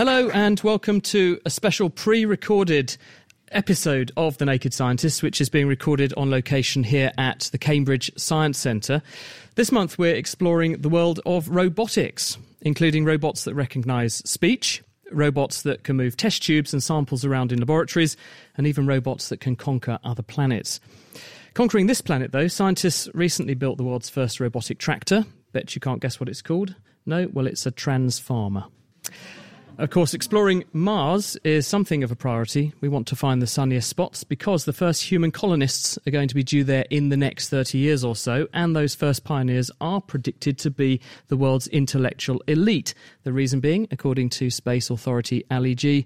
Hello, and welcome to a special pre recorded episode of The Naked Scientists, which is being recorded on location here at the Cambridge Science Centre. This month, we're exploring the world of robotics, including robots that recognise speech, robots that can move test tubes and samples around in laboratories, and even robots that can conquer other planets. Conquering this planet, though, scientists recently built the world's first robotic tractor. Bet you can't guess what it's called. No, well, it's a transfarmer. Of course, exploring Mars is something of a priority. We want to find the sunniest spots because the first human colonists are going to be due there in the next 30 years or so, and those first pioneers are predicted to be the world's intellectual elite. The reason being, according to space authority Ali G,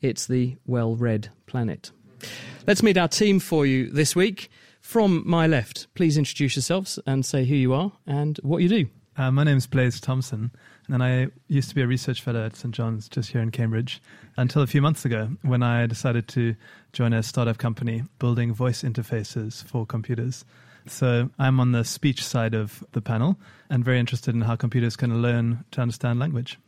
it's the well read planet. Let's meet our team for you this week. From my left, please introduce yourselves and say who you are and what you do. Uh, my name is Blaise Thomson, and I used to be a research fellow at St John's just here in Cambridge until a few months ago when I decided to join a startup company building voice interfaces for computers. So I'm on the speech side of the panel and very interested in how computers can learn to understand language.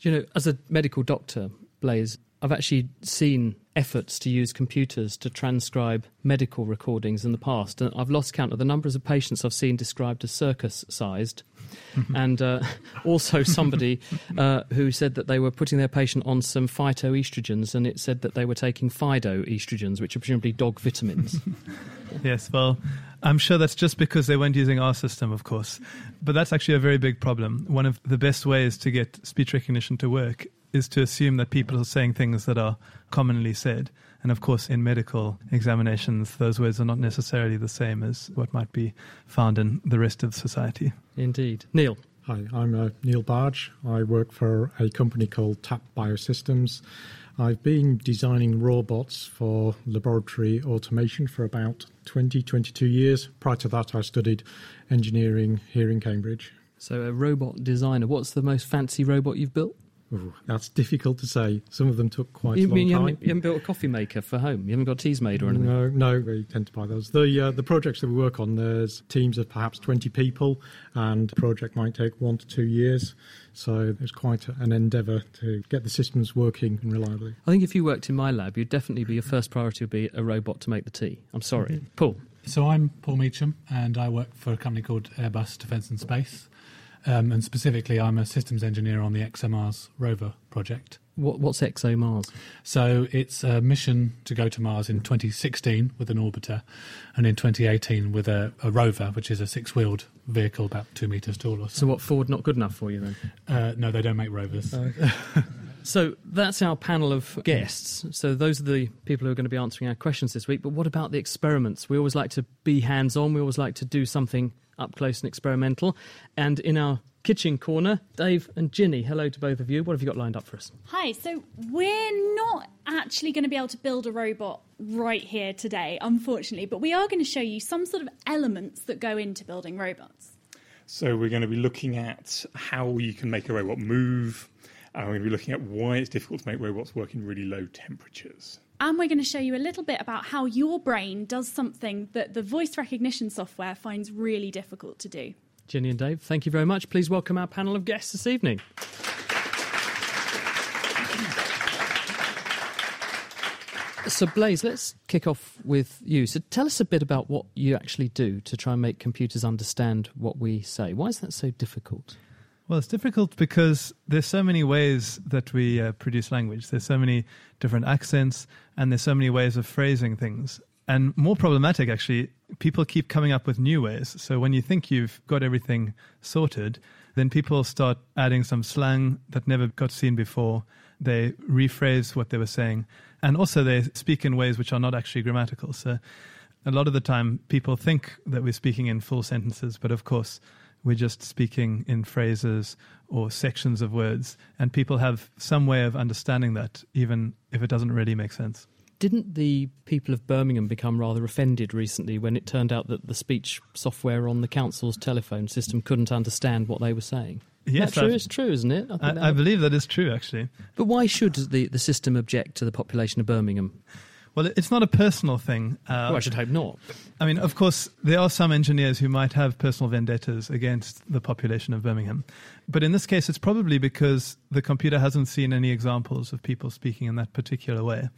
You know, as a medical doctor, Blaise, I've actually seen efforts to use computers to transcribe medical recordings in the past, and I've lost count of the numbers of patients I've seen described as circus sized. and uh, also somebody uh, who said that they were putting their patient on some phytoestrogens, and it said that they were taking Fido estrogens, which are presumably dog vitamins. yes, well, I'm sure that's just because they weren't using our system, of course. But that's actually a very big problem. One of the best ways to get speech recognition to work is to assume that people are saying things that are commonly said. And of course, in medical examinations, those words are not necessarily the same as what might be found in the rest of society. Indeed. Neil. Hi, I'm uh, Neil Bargh. I work for a company called TAP Biosystems. I've been designing robots for laboratory automation for about 20, 22 years. Prior to that, I studied engineering here in Cambridge. So, a robot designer. What's the most fancy robot you've built? Ooh, that's difficult to say. Some of them took quite you a long mean you time. haven't, you haven't built a coffee maker for home? You haven't got teas made or anything? No, no, we tend to buy those. The uh, the projects that we work on, there's teams of perhaps 20 people, and the project might take one to two years. So it's quite an endeavour to get the systems working and reliably. I think if you worked in my lab, you'd definitely be your first priority would be a robot to make the tea. I'm sorry, Mm-hmm. Paul. So I'm Paul Meacham, and I work for a company called Airbus Defence and Space. Um, and specifically, I'm a systems engineer on the ExoMars rover project. What, what's ExoMars? So it's a mission to go to Mars in 2016 with an orbiter, and in 2018 with a, a rover, which is a six-wheeled vehicle about two meters tall or so. So, what Ford not good enough for you then? Uh, no, they don't make rovers. So that's our panel of guests. So those are the people who are going to be answering our questions this week. But what about the experiments? We always like to be hands on, we always like to do something up close and experimental. And in our kitchen corner, Dave and Ginny, hello to both of you. What have you got lined up for us? Hi, so we're not actually going to be able to build a robot right here today, unfortunately, but we are going to show you some sort of elements that go into building robots. So we're going to be looking at how you can make a robot move. And we're going to be looking at why it's difficult to make robots work in really low temperatures. And we're going to show you a little bit about how your brain does something that the voice recognition software finds really difficult to do. Ginny and Dave, thank you very much. Please welcome our panel of guests this evening. So, Blaise, let's kick off with you. So, tell us a bit about what you actually do to try and make computers understand what we say. Why is that so difficult? Well, it's difficult because there's so many ways that we uh, produce language. There's so many different accents, and there's so many ways of phrasing things. And more problematic, actually, people keep coming up with new ways. So when you think you've got everything sorted, then people start adding some slang that never got seen before. They rephrase what they were saying. And also, they speak in ways which are not actually grammatical. So a lot of the time, people think that we're speaking in full sentences, but of course, we're just speaking in phrases or sections of words. And people have some way of understanding that, even if it doesn't really make sense. Didn't the people of Birmingham become rather offended recently when it turned out that the speech software on the council's telephone system couldn't understand what they were saying? Yes, That's true. It's true, isn't it? I, that- I believe that is true, actually. But why should the, the system object to the population of Birmingham? Well, it's not a personal thing. Uh, well, I should hope not. I mean, of course, there are some engineers who might have personal vendettas against the population of Birmingham. But in this case, it's probably because the computer hasn't seen any examples of people speaking in that particular way.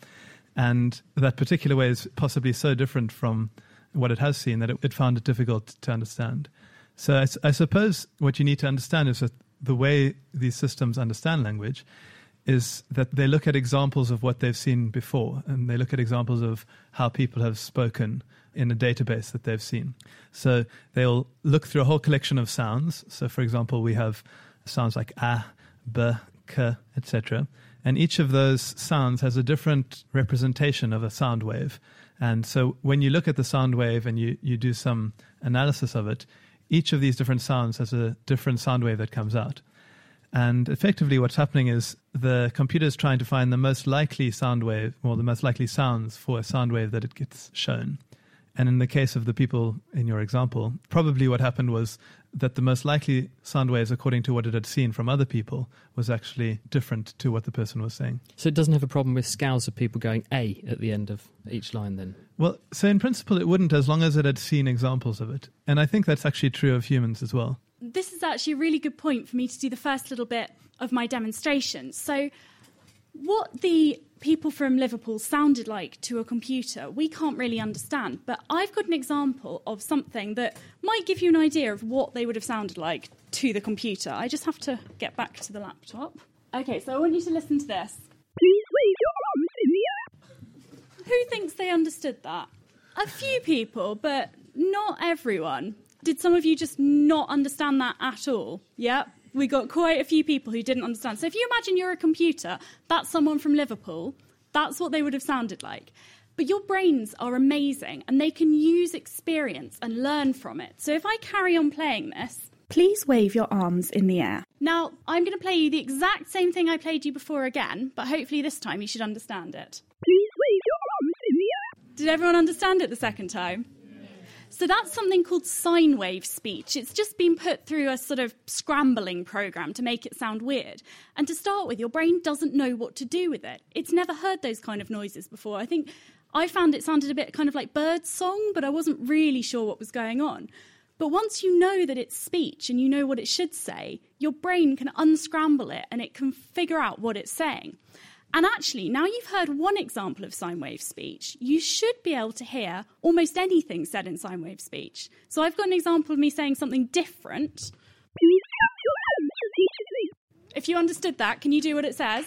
And that particular way is possibly so different from what it has seen that it, it found it difficult to understand. So I, I suppose what you need to understand is that the way these systems understand language is that they look at examples of what they've seen before and they look at examples of how people have spoken in a database that they've seen. So they'll look through a whole collection of sounds. So, for example, we have sounds like a, b, k, etc. And each of those sounds has a different representation of a sound wave. And so when you look at the sound wave and you, you do some analysis of it, each of these different sounds has a different sound wave that comes out. And effectively, what's happening is the computer is trying to find the most likely sound wave, or the most likely sounds for a sound wave that it gets shown. And in the case of the people in your example, probably what happened was that the most likely sound waves, according to what it had seen from other people, was actually different to what the person was saying. So it doesn't have a problem with scales of people going A at the end of each line then? Well, so in principle, it wouldn't as long as it had seen examples of it. And I think that's actually true of humans as well this is actually a really good point for me to do the first little bit of my demonstration. So, what the people from Liverpool sounded like to a computer, we can't really understand. But I've got an example of something that might give you an idea of what they would have sounded like to the computer. I just have to get back to the laptop. Okay, so I want you to listen to this. Who thinks they understood that? A few people, but not everyone. Did some of you just not understand that at all? Yeah, we got quite a few people who didn't understand. So if you imagine you're a computer, that's someone from Liverpool, that's what they would have sounded like. But your brains are amazing and they can use experience and learn from it. So if I carry on playing this, please wave your arms in the air. Now, I'm going to play you the exact same thing I played you before again, but hopefully this time you should understand it. Please wave your arms in the air. Did everyone understand it the second time? So that's something called sine wave speech. It's just been put through a sort of scrambling program to make it sound weird. And to start with, your brain doesn't know what to do with it. It's never heard those kind of noises before. I think I found it sounded a bit kind of like bird song, but I wasn't really sure what was going on. But once you know that it's speech and you know what it should say, your brain can unscramble it and it can figure out what it's saying. And actually, now you've heard one example of sine wave speech, you should be able to hear almost anything said in sine wave speech. So I've got an example of me saying something different. If you understood that, can you do what it says?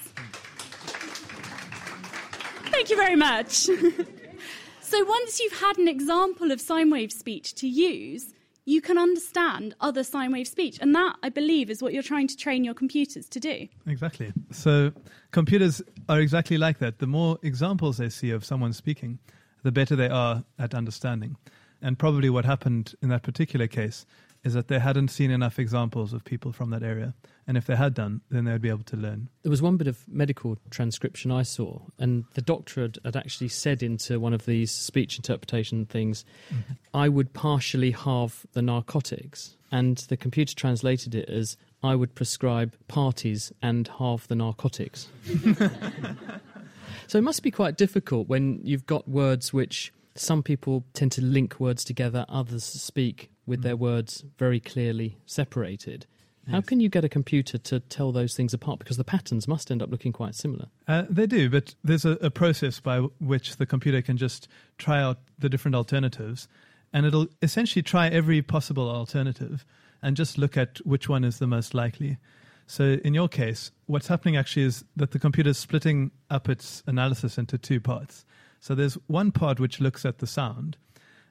Thank you very much. so once you've had an example of sine wave speech to use, you can understand other sine wave speech. And that, I believe, is what you're trying to train your computers to do. Exactly. So computers are exactly like that. The more examples they see of someone speaking, the better they are at understanding. And probably what happened in that particular case is that they hadn't seen enough examples of people from that area. And if they had done, then they would be able to learn. There was one bit of medical transcription I saw, and the doctor had, had actually said into one of these speech interpretation things, mm-hmm. I would partially halve the narcotics. And the computer translated it as, I would prescribe parties and halve the narcotics. so it must be quite difficult when you've got words which some people tend to link words together, others speak with their mm. words very clearly separated. Yes. How can you get a computer to tell those things apart? Because the patterns must end up looking quite similar. Uh, they do, but there's a, a process by which the computer can just try out the different alternatives, and it'll essentially try every possible alternative and just look at which one is the most likely. So in your case, what's happening actually is that the computer is splitting up its analysis into two parts. So there's one part which looks at the sound,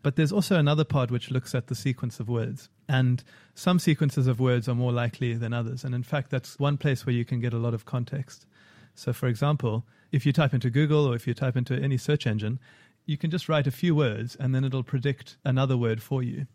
but there's also another part which looks at the sequence of words. And some sequences of words are more likely than others. And in fact, that's one place where you can get a lot of context. So, for example, if you type into Google or if you type into any search engine, you can just write a few words and then it'll predict another word for you.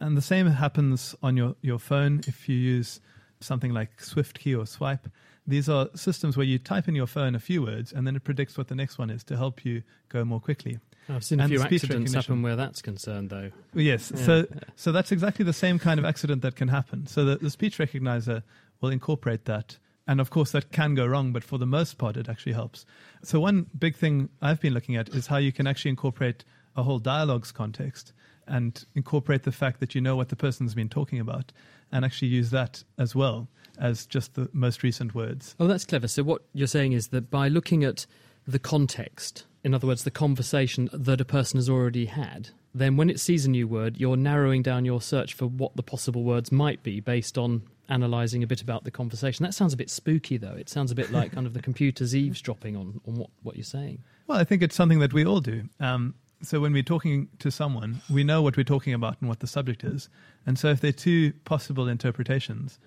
And the same happens on your, your phone if you use something like SwiftKey or Swype. These are systems where you type in your phone a few words and then it predicts what the next one is to help you go more quickly. I've seen a few accidents happen where that's concerned, though. Yes, yeah. so so that's exactly the same kind of accident that can happen. So the, the speech recognizer will incorporate that And of course, that can go wrong, but for the most part, it actually helps. So, one big thing I've been looking at is how you can actually incorporate a whole dialogues context and incorporate the fact that you know what the person's been talking about and actually use that as well as just the most recent words. Oh, that's clever. So, what you're saying is that by looking at the context, in other words, the conversation that a person has already had, then when it sees a new word, you're narrowing down your search for what the possible words might be based on analysing a bit about the conversation. That sounds a bit spooky, though. It sounds a bit like kind of the computer's eavesdropping on, on what, what you're saying. Well, I think it's something that we all do. Um, so when we're talking to someone, we know what we're talking about and what the subject is. And so if there are two possible interpretations,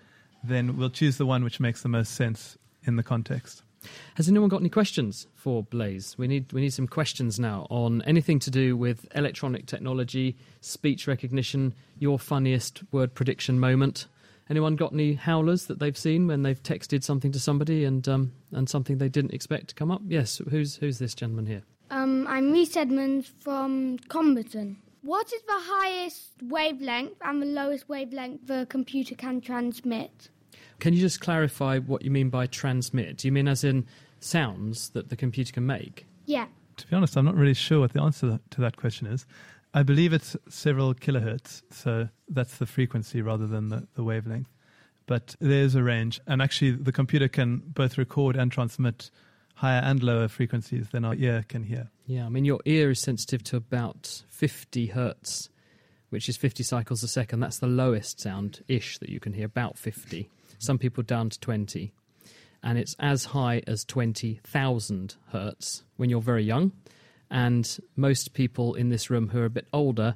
then we'll choose the one which makes the most sense in the context. Has anyone got any questions for Blaise? We need we need some questions now on anything to do with electronic technology, speech recognition, your funniest word prediction moment. Anyone got any howlers that they've seen when they've texted something to somebody and um, and something they didn't expect to come up? Yes, who's who's this gentleman here? Um, I'm Reese Edmonds from Comberton. What is the highest wavelength and the lowest wavelength the computer can transmit? Can you just clarify what you mean by transmit? Do you mean as in sounds that the computer can make? Yeah. To be honest, I'm not really sure what the answer to that question is. I believe it's several kilohertz, so that's the frequency rather than the, the wavelength. But there's a range, and actually, the computer can both record and transmit higher and lower frequencies than our ear can hear. Yeah, I mean, your ear is sensitive to about 50 hertz, which is 50 cycles a second. That's the lowest sound ish that you can hear, about 50. Some people down to 20. And it's as high as 20,000 hertz when you're very young. And most people in this room who are a bit older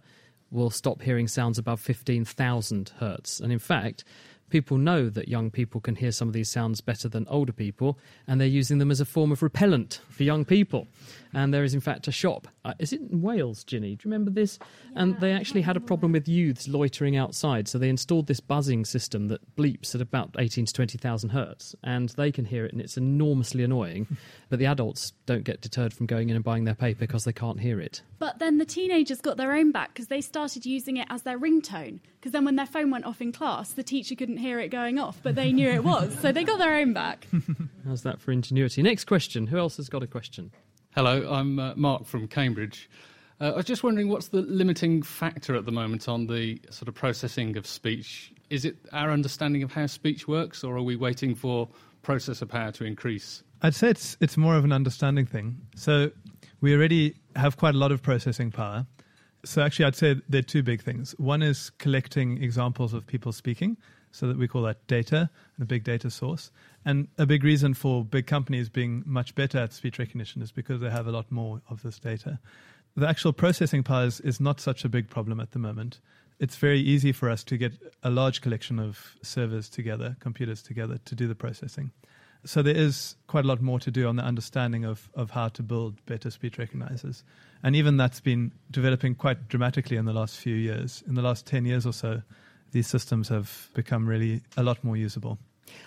will stop hearing sounds above 15,000 hertz. And in fact, people know that young people can hear some of these sounds better than older people, and they're using them as a form of repellent for young people. And there is, in fact, a shop. Uh, is it in Wales, Ginny? Do you remember this? and they actually had a problem with youths loitering outside, so they installed this buzzing system that bleeps at about 18 to 20,000 hertz, and they can hear it, and it's enormously annoying. but the adults don't get deterred from going in and buying their paper because they can't hear it. But then the teenagers got their own back because they started using it as their ringtone. Because then when their phone went off in class, the teacher couldn't hear it going off, but they knew it was. So they got their own back. How's that for ingenuity? Next question. Who else has got a question? Hello, I'm uh, Mark from Cambridge. Uh, I was just wondering what's the limiting factor at the moment on the sort of processing of speech? Is it our understanding of how speech works, or are we waiting for processor power to increase? I'd say it's it's more of an understanding thing. So we already have quite a lot of processing power. So actually, I'd say there are two big things. One is collecting examples of people speaking, so that we call that data, a big data source. And a big reason for big companies being much better at speech recognition is because they have a lot more of this data. The actual processing power is, is not such a big problem at the moment. It's very easy for us to get a large collection of servers together, computers together, to do the processing. So there is quite a lot more to do on the understanding of, of how to build better speech recognizers. And even that's been developing quite dramatically in the last few years. In the last 10 years or so, these systems have become really a lot more usable.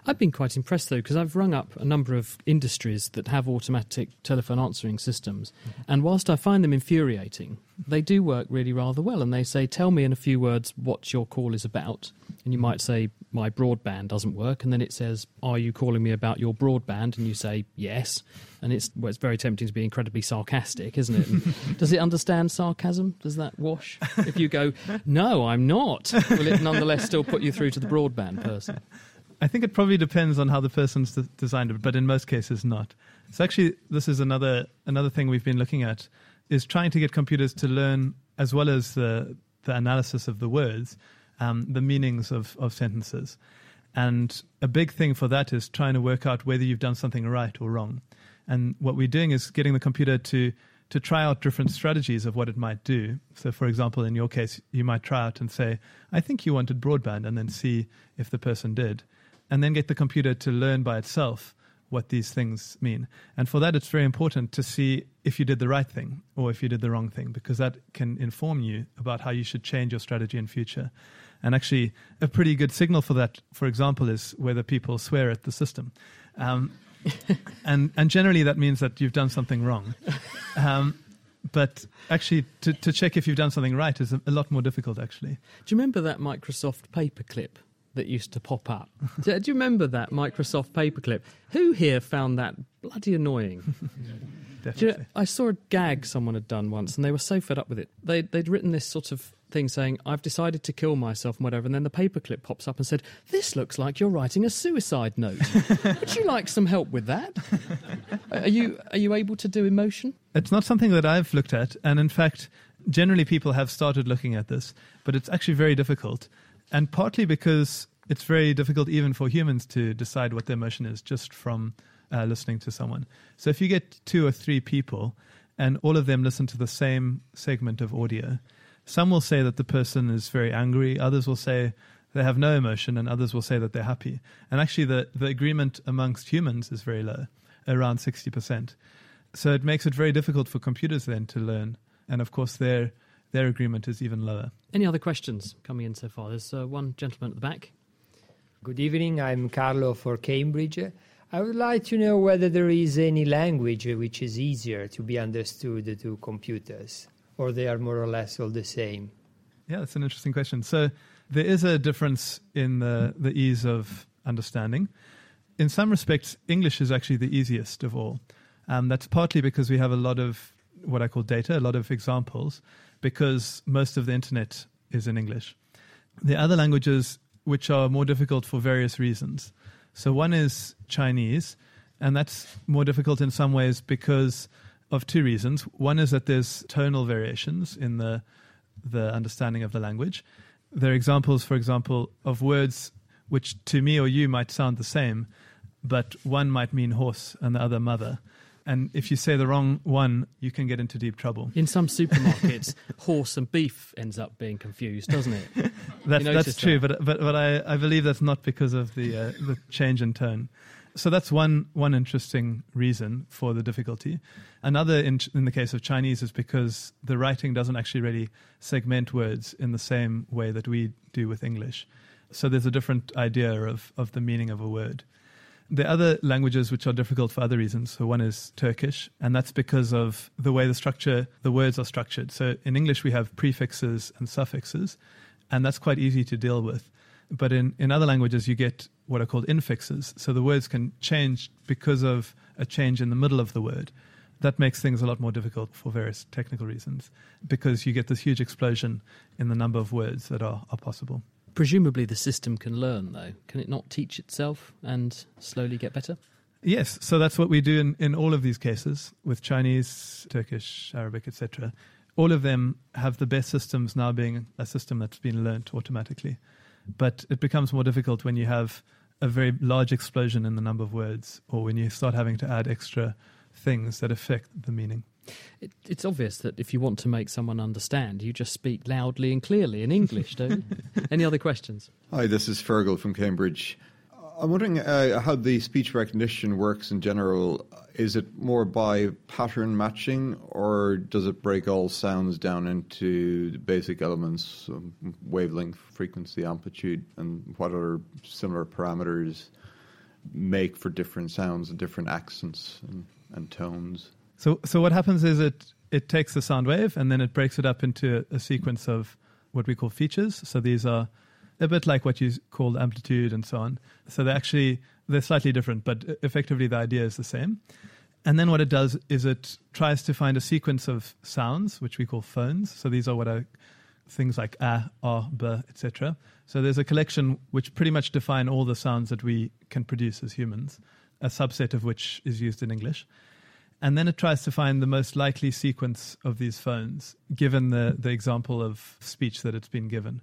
I've been quite impressed though because I've rung up a number of industries that have automatic telephone answering systems, mm-hmm. and whilst I find them infuriating, they do work really rather well. And they say, "Tell me in a few words what your call is about," and you might say, "My broadband doesn't work," and then it says, "Are you calling me about your broadband?" And you say, "Yes," and it's well, it's very tempting to be incredibly sarcastic, isn't it? Does it understand sarcasm? Does that wash? If you go, "No, I'm not," will it nonetheless still put you through to the broadband person? I think it probably depends on how the person's designed it, but in most cases not. So actually, this is another another thing we've been looking at is trying to get computers to learn as well as the the analysis of the words, um, the meanings of, of sentences. And a big thing for that is trying to work out whether you've done something right or wrong. And what we're doing is getting the computer to to try out different strategies of what it might do. So, for example, in your case, you might try out and say, "I think you wanted broadband," and then see if the person did and then get the computer to learn by itself what these things mean. And for that, it's very important to see if you did the right thing or if you did the wrong thing, because that can inform you about how you should change your strategy in future. And actually, a pretty good signal for that, for example, is whether people swear at the system. Um, and, and generally, that means that you've done something wrong. Um, but actually, to, to check if you've done something right is a, a lot more difficult, actually. Do you remember that Microsoft paperclip that used to pop up. do, do you remember that Microsoft paperclip? Who here found that bloody annoying? Do you Definitely. know, I saw a gag someone had done once, and they were so fed up with it. They, they'd written this sort of thing saying, I've decided to kill myself and whatever, and then the paperclip pops up and said, This looks like you're writing a suicide note. Would you like some help with that? Are you, are you able to do emotion? It's not something that I've looked at, and in fact, generally people have started looking at this, but it's actually very difficult, and partly because it's very difficult even for humans to decide what their emotion is just from uh, listening to someone. So if you get two or three people, and all of them listen to the same segment of audio, some will say that the person is very angry, others will say they have no emotion, and others will say that they're happy. And actually, the, the agreement amongst humans is very low, around 60%. So it makes it very difficult for computers then to learn. And of course, their, their agreement is even lower. Any other questions coming in so far? There's uh, one gentleman at the back. Good evening, I'm Carlo for Cambridge. I would like to know whether there is any language which is easier to be understood to computers, or they are more or less all the same. Yeah, that's an interesting question. So there is a difference in the, the ease of understanding. In some respects, English is actually the easiest of all. Um, that's partly because we have a lot of what I call data, a lot of examples, because most of the internet is in English. The other languages which are more difficult for various reasons. So one is Chinese, and that's more difficult in some ways because of two reasons. One is that there's tonal variations in the the understanding of the language. There are examples, for example, of words which to me or you might sound the same, but one might mean horse and the other mother. And if you say the wrong one, you can get into deep trouble. In some supermarkets, horse and beef ends up being confused, doesn't it? That's, that's true, that? but but but I, I believe that's not because of the uh, the change in tone. So that's one one interesting reason for the difficulty. Another, in, in the case of Chinese, is because the writing doesn't actually really segment words in the same way that we do with English. So there's a different idea of of the meaning of a word. The other languages which are difficult for other reasons. So one is Turkish, and that's because of the way the structure, the words are structured. So in English we have prefixes and suffixes, and that's quite easy to deal with. But in, in other languages you get what are called infixes. So the words can change because of a change in the middle of the word. That makes things a lot more difficult for various technical reasons because you get this huge explosion in the number of words that are, are possible. Presumably, the system can learn, though. Can it not teach itself and slowly get better? Yes, so that's what we do in, in all of these cases with Chinese, Turkish, Arabic, etc. All of them have the best systems now being a system that's been learnt automatically. But it becomes more difficult when you have a very large explosion in the number of words or when you start having to add extra things that affect the meaning. It, it's obvious that if you want to make someone understand, you just speak loudly and clearly in English, don't you? Any other questions? Hi, this is Fergal from Cambridge. I'm wondering uh, how the speech recognition works in general. Is it more by pattern matching, or does it break all sounds down into the basic elements, um, wavelength, frequency, amplitude, and what other similar parameters make for different sounds and different accents and, and tones? So, so what happens is it it takes the sound wave and then it breaks it up into a sequence of what we call features. So these are a bit like what you call amplitude and so on. So they're actually they're slightly different, but effectively the idea is the same. And then what it does is it tries to find a sequence of sounds, which we call phones. So these are what are things like ah, ah, a, a, b, etc. So there's a collection which pretty much define all the sounds that we can produce as humans, a subset of which is used in English and then it tries to find the most likely sequence of these phones given the, the example of speech that it's been given.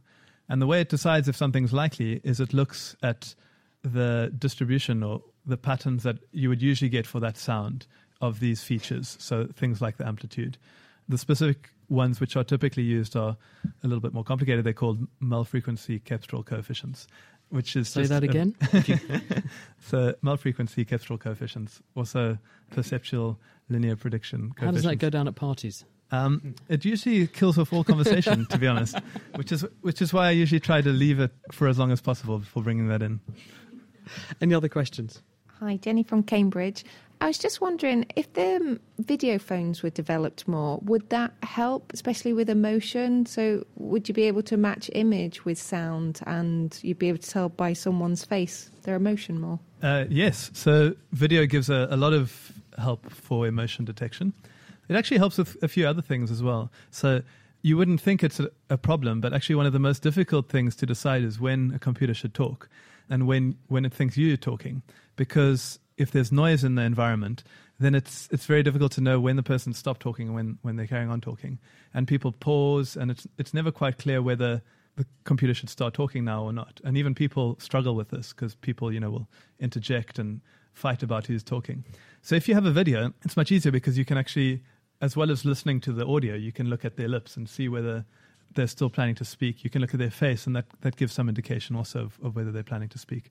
And the way it decides if something's likely is it looks at the distribution or the patterns that you would usually get for that sound of these features. So things like the amplitude. The specific ones which are typically used are a little bit more complicated. They're called Mel frequency cepstral coefficients, which is Say just that a- again. so Mel frequency cepstral coefficients, also perceptual linear prediction. How does that go down at parties? Um, it usually kills off all conversation, to be honest, which is which is why I usually try to leave it for as long as possible before bringing that in. Any other questions? Hi, Jenny from Cambridge. I was just wondering if the video phones were developed more, would that help, especially with emotion? So, would you be able to match image with sound and you'd be able to tell by someone's face their emotion more? Uh, yes. So, video gives a, a lot of help for emotion detection. It actually helps with a few other things as well. So, you wouldn't think it's a, a problem, but actually, one of the most difficult things to decide is when a computer should talk and when, when it thinks you're talking. Because if there's noise in the environment, then it's it's very difficult to know when the person stopped talking and when, when they're carrying on talking. And people pause, and it's it's never quite clear whether the computer should start talking now or not. And even people struggle with this because people, you know, will interject and fight about who's talking. So if you have a video, it's much easier because you can actually, as well as listening to the audio, you can look at their lips and see whether they're still planning to speak. You can look at their face, and that, that gives some indication also of, of whether they're planning to speak.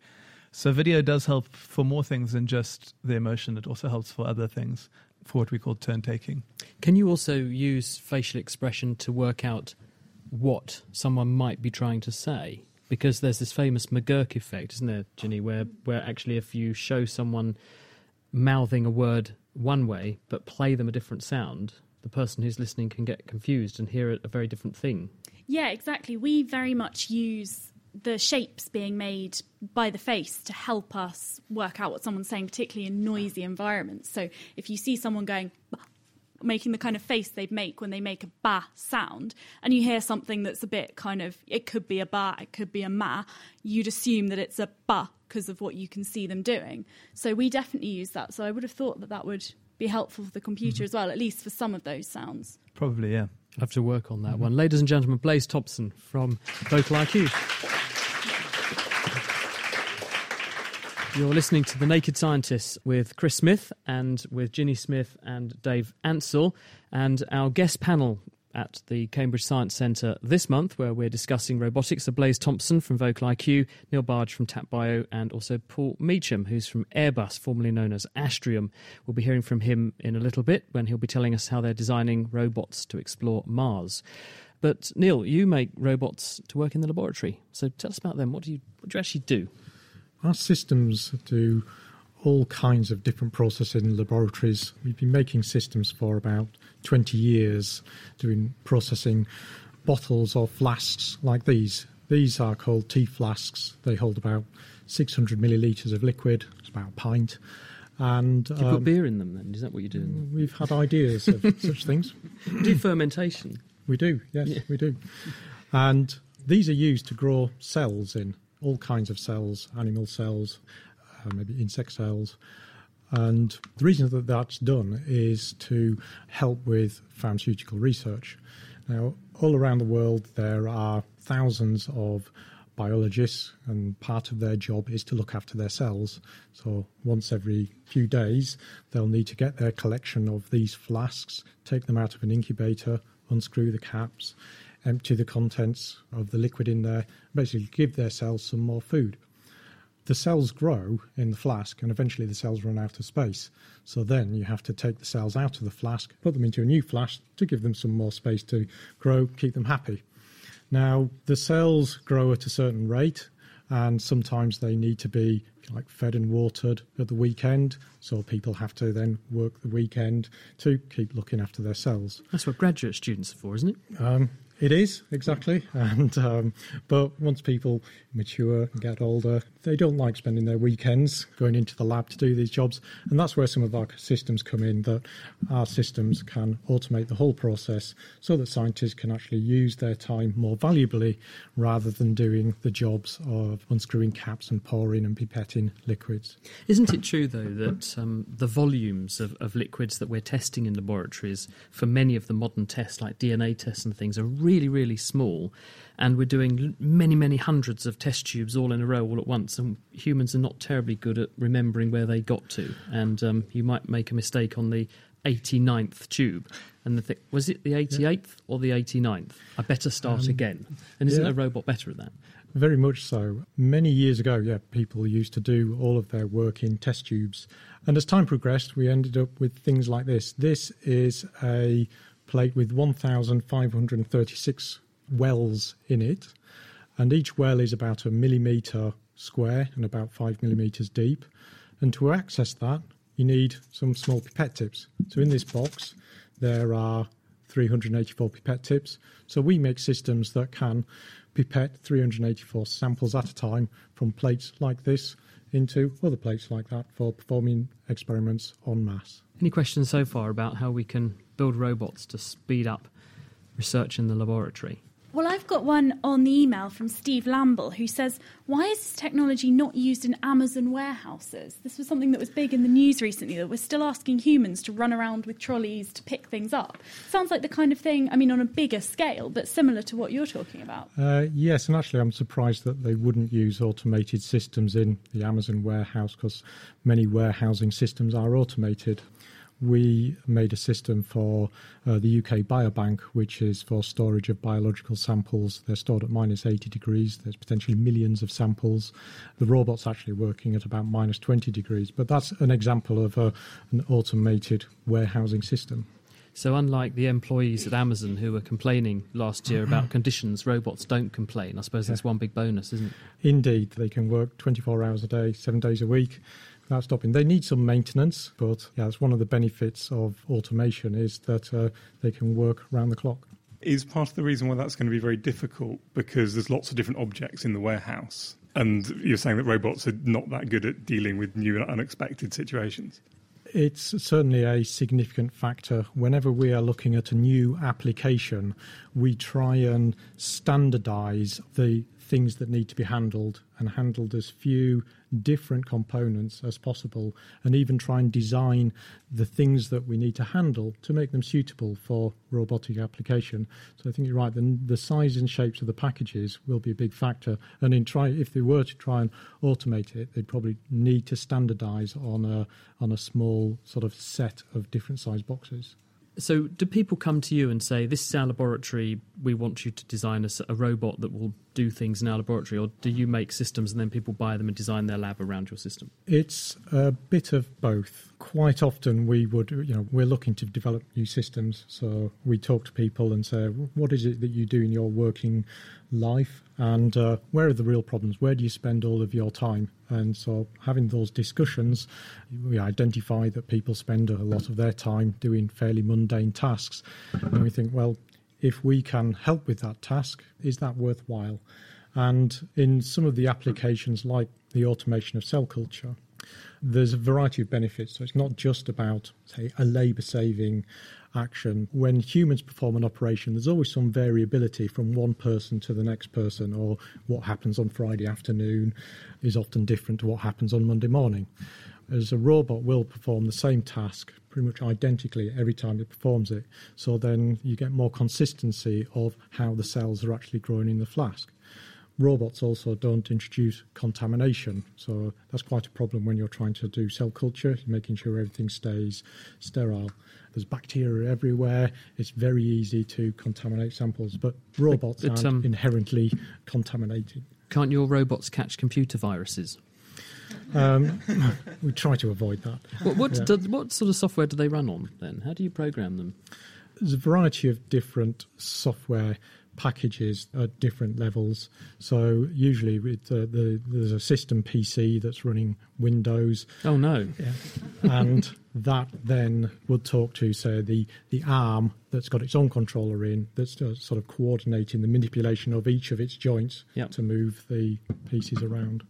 So video does help for more things than just the emotion. It also helps for other things, for what we call turn taking. Can you also use facial expression to work out what someone might be trying to say? Because there's this famous McGurk effect, isn't there, Ginny, where, where actually if you show someone mouthing a word one way but play them a different sound, the person who's listening can get confused and hear a very different thing. Yeah, exactly. We very much use the shapes being made by the face to help us work out what someone's saying, particularly in noisy environments. So if you see someone going, making the kind of face they'd make when they make a ba sound, and you hear something that's a bit kind of, it could be a ba, it could be a ma, you'd assume that it's a ba because of what you can see them doing. So we definitely use that. So I would have thought that that would be helpful for the computer mm-hmm. as well, at least for some of those sounds. Probably, yeah. I have to work on that mm-hmm. one. Ladies and gentlemen, Blaise Thomson from Vocal IQ. You're listening to The Naked Scientists with Chris Smith and with Ginny Smith and Dave Ansell, and our guest panel at the Cambridge Science Centre this month, where we're discussing robotics, are Blaise Thomson from Vocal IQ, Neil Bargh from TapBio, and also Paul Meacham, who's from Airbus, formerly known as Astrium. We'll be hearing from him in a little bit when he'll be telling us how they're designing robots to explore Mars. But Neil, you make robots to work in the laboratory. So tell us about them. What do you what do you actually do? Our systems do all kinds of different processes in laboratories. We've been making systems for about 20 years, doing processing bottles or flasks like these. These are called T-flasks. They hold about 600 millilitres of liquid, it's about a pint. And you um, put beer in them then? Is that what you're doing? We've had ideas of such things. Do fermentation? We do, yes, yeah. we do. And these are used to grow cells in all kinds of cells, animal cells, uh, maybe insect cells. And the reason that that's done is to help with pharmaceutical research. Now, all around the world, there are thousands of biologists, and part of their job is to look after their cells. So, once every few days, they'll need to get their collection of these flasks, take them out of an incubator, unscrew the caps, empty the contents of the liquid in there, basically give their cells some more food. The cells grow in the flask and eventually the cells run out of space. So then you have to take the cells out of the flask, put them into a new flask to give them some more space to grow, keep them happy. Now, the cells grow at a certain rate and sometimes they need to be like fed and watered at the weekend so people have to then work the weekend to keep looking after their cells that's what graduate students are for isn't it um, it is exactly, and um, but once people mature and get older, they don't like spending their weekends going into the lab to do these jobs, and that's where some of our systems come in. That our systems can automate the whole process so that scientists can actually use their time more valuably rather than doing the jobs of unscrewing caps and pouring and pipetting liquids. Isn't it true though that um, the volumes of, of liquids that we're testing in laboratories for many of the modern tests, like DNA tests and things, are really really, really small, and we're doing many, many hundreds of test tubes all in a row, all at once. And humans are not terribly good at remembering where they got to, and um, you might make a mistake on the 89th tube. And the thing, was it the 88th yeah. or the 89th? I better start um, again. And isn't yeah. a robot better at that? Very much so. Many years ago, yeah, people used to do all of their work in test tubes. And as time progressed, we ended up with things like this. This is a plate with 1,536 wells in it, and each well is about a millimetre square and about five millimetres deep. And to access that, you need some small pipette tips. So in this box, there are 384 pipette tips. So we make systems that can pipette 384 samples at a time from plates like this into other plates like that for performing experiments en masse. Any questions so far about how we can build robots to speed up research in the laboratory? Well, I've got one on the email from Steve Lamble who says, Why is this technology not used in Amazon warehouses? This was something that was big in the news recently that we're still asking humans to run around with trolleys to pick things up. Sounds like the kind of thing, I mean, on a bigger scale, but similar to what you're talking about. Uh, yes, and actually, I'm surprised that they wouldn't use automated systems in the Amazon warehouse because many warehousing systems are automated we made a system for uh, the UK Biobank, which is for storage of biological samples. They're stored at minus 80 degrees. There's potentially millions of samples. The robot's actually working at about minus 20 degrees, but that's an example of a, an automated warehousing system. So, unlike the employees at Amazon who were complaining last year about conditions, robots don't complain. I suppose that's one big bonus, isn't it? Indeed, they can work 24 hours a day, seven days a week without stopping. They need some maintenance, but yeah, it's one of the benefits of automation is that uh, they can work around the clock. Is part of the reason why that's going to be very difficult because there's lots of different objects in the warehouse. And you're saying that robots are not that good at dealing with new and unexpected situations? It's certainly a significant factor. Whenever we are looking at a new application, we try and standardize the things that need to be handled and handled as few different components as possible, and even try and design the things that we need to handle to make them suitable for robotic application. So I think you're right. The, the size and shapes of the packages will be a big factor. And in try, if they were to try and automate it, they'd probably need to standardise on a on a small sort of set of different size boxes. So, do people come to you and say, "This is our laboratory. We want you to design a, a, robot that will do things in our laboratory," or do you make systems and then people buy them and design their lab around your system? It's a bit of both. Quite often, we would, you know, we're looking to develop new systems, so we talk to people and say, "What is it that you do in your working life, and uh, where are the real problems? Where do you spend all of your time?" And so, having those discussions, we identify that people spend a lot of their time doing fairly mundane tasks. And we think, well, if we can help with that task, is that worthwhile? And in some of the applications, like the automation of cell culture, there's a variety of benefits. So it's not just about, say, a labour saving action. When humans perform an operation, there's always some variability from one person to the next person, or what happens on Friday afternoon is often different to what happens on Monday morning. As a robot will perform the same task pretty much identically every time it performs it. So then you get more consistency of how the cells are actually growing in the flask robots also don't introduce contamination. So that's quite a problem when you're trying to do cell culture, making sure everything stays sterile. There's bacteria everywhere. It's very easy to contaminate samples, but robots but, aren't um, inherently contaminated. Can't your robots catch computer viruses? Um, we try to avoid that. What, what, yeah. do, what sort of software do they run on then? How do you program them? There's a variety of different software packages at different levels. So usually with, uh, the, there's a system PC that's running Windows. Oh no! Yeah. and that then would talk to say the the ARM that's got its own controller in that's sort of coordinating the manipulation of each of its joints yep. to move the pieces around.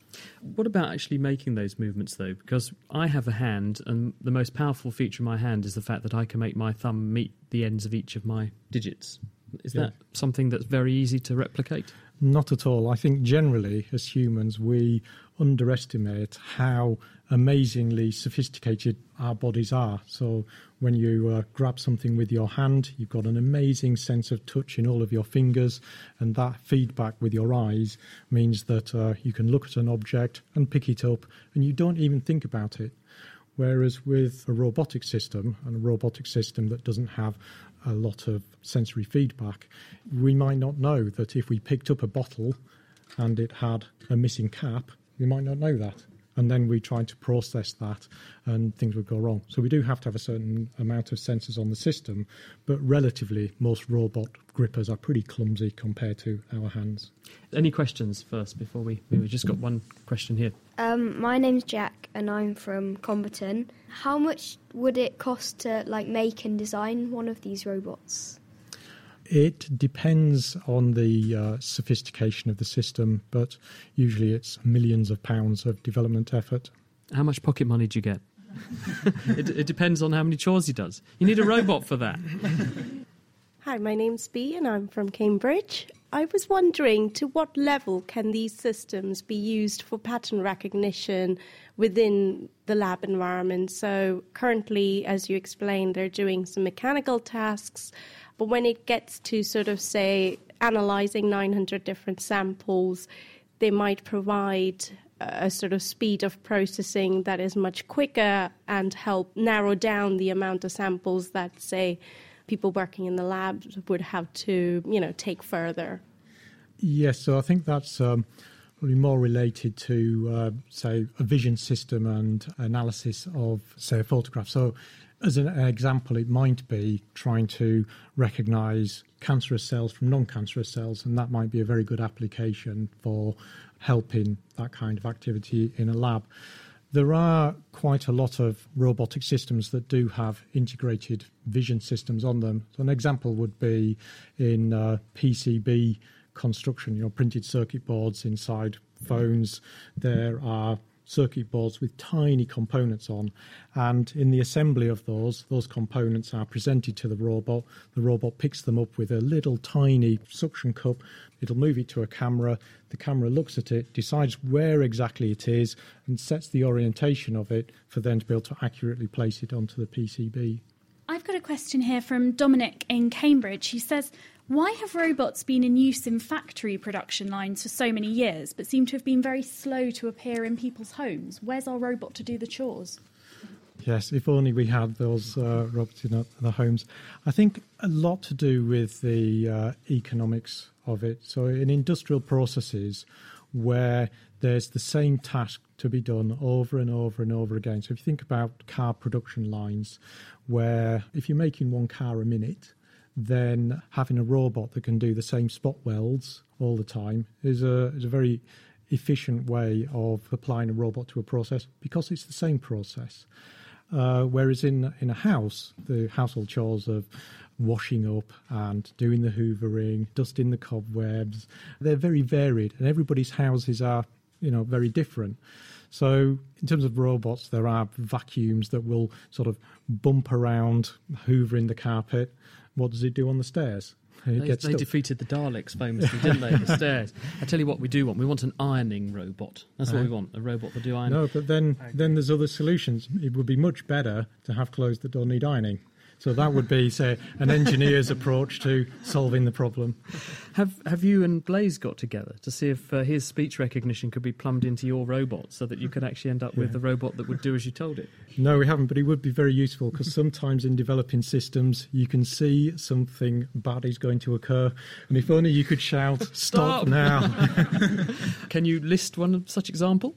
What about actually making those movements though? Because I have a hand, and the most powerful feature of my hand is the fact that I can make my thumb meet the ends of each of my digits. Is yeah. that something that's very easy to replicate? Not at all. I think generally, as humans, we underestimate how amazingly sophisticated our bodies are. So, when you uh, grab something with your hand, you've got an amazing sense of touch in all of your fingers, and that feedback with your eyes means that uh, you can look at an object and pick it up, and you don't even think about it. Whereas with a robotic system, and a robotic system that doesn't have a lot of sensory feedback, we might not know that if we picked up a bottle and it had a missing cap, we might not know that. And then we try to process that, and things would go wrong. So we do have to have a certain amount of sensors on the system, but relatively, most robot grippers are pretty clumsy compared to our hands. Any questions first before we? We've just got one question here. Um, my name's Jack, and I'm from Comberton. How much would it cost to like make and design one of these robots? It depends on the uh, sophistication of the system, but usually it's millions of pounds of development effort. How much pocket money do you get? it, it depends on how many chores he does. You need a robot for that. Hi, my name's Bee and I'm from Cambridge. I was wondering to what level can these systems be used for pattern recognition within the lab environment? So, currently, as you explained, they're doing some mechanical tasks, but when it gets to sort of, say, analyzing 900 different samples, they might provide a sort of speed of processing that is much quicker and help narrow down the amount of samples that, say, people working in the labs would have to, you know, take further. Yes, so I think that's um, probably more related to, uh, say, a vision system and analysis of, say, a photograph. So as an example, it might be trying to recognize cancerous cells from non cancerous cells, and that might be a very good application for helping that kind of activity in a lab. There are quite a lot of robotic systems that do have integrated vision systems on them. So, an example would be in uh, PCB construction, you know, printed circuit boards inside phones. There are circuit boards with tiny components on. And in the assembly of those, those components are presented to the robot. The robot picks them up with a little tiny suction cup. It'll move it to a camera. The camera looks at it, decides where exactly it is, and sets the orientation of it for then to be able to accurately place it onto the PCB. I've got a question here from Dominic in Cambridge. He says, why have robots been in use in factory production lines for so many years, but seem to have been very slow to appear in people's homes? Where's our robot to do the chores? Yes, if only we had those uh, robots in the homes. I think a lot to do with the uh, economics of it. So, in industrial processes where there's the same task to be done over and over and over again. So, if you think about car production lines, where if you're making one car a minute, then having a robot that can do the same spot welds all the time is a, is a very efficient way of applying a robot to a process because it's the same process. Uh, whereas in in a house, the household chores of washing up and doing the hoovering, dusting the cobwebs, they're very varied, and everybody's houses are you know very different. So, in terms of robots, there are vacuums that will sort of bump around, hoovering the carpet what does it do on the stairs? They, they defeated the Daleks famously, didn't they? the stairs. I tell you what, we do want. We want an ironing robot. That's what we eh? want. A robot that do ironing. No, but then then there's other solutions. It would be much better to have clothes that don't need ironing. So that would be, say, an engineer's approach to solving the problem. Have Have you and Blaise got together to see if uh, his speech recognition could be plumbed into your robot, so that you could actually end up yeah. with a robot that would do as you told it? No, we haven't, but it would be very useful because sometimes in developing systems, you can see something bad is going to occur, and if only you could shout, "Stop, Stop now!" can you list one such example?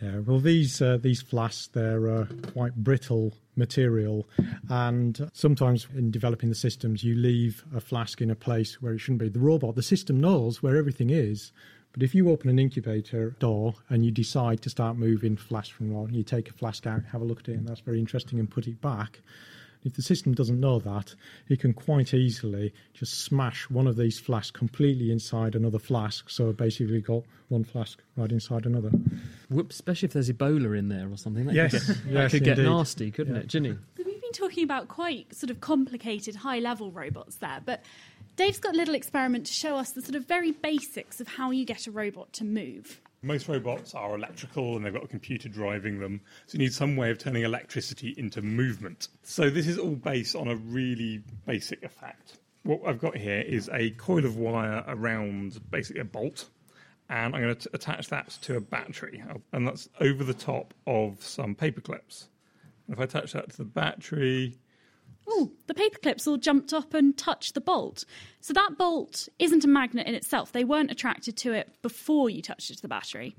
Yeah, well, these uh, these flasks they're uh, quite brittle material, and sometimes in developing the systems, you leave a flask in a place where it shouldn't be. The robot, the system knows where everything is, but if you open an incubator door and you decide to start moving flask from one, you take a flask out, have a look at it, and that's very interesting, and put it back. If the system doesn't know that, it can quite easily just smash one of these flasks completely inside another flask. So basically, got one flask right inside another. Whoops, especially if there's Ebola in there or something. That yes, could get, yes, that could get nasty, couldn't yeah. it, Ginny? We've been talking about quite sort of complicated, high level robots there, but Dave's got a little experiment to show us the sort of very basics of how you get a robot to move. Most robots are electrical and they've got a computer driving them. So you need some way of turning electricity into movement. So this is all based on a really basic effect. What I've got here is a coil of wire around basically a bolt. And I'm going to attach that to a battery. And that's over the top of some paper clips. If I attach that to the battery, oh, the paper clips all jumped up and touched the bolt. So that bolt isn't a magnet in itself. They weren't attracted to it before you touched it to the battery.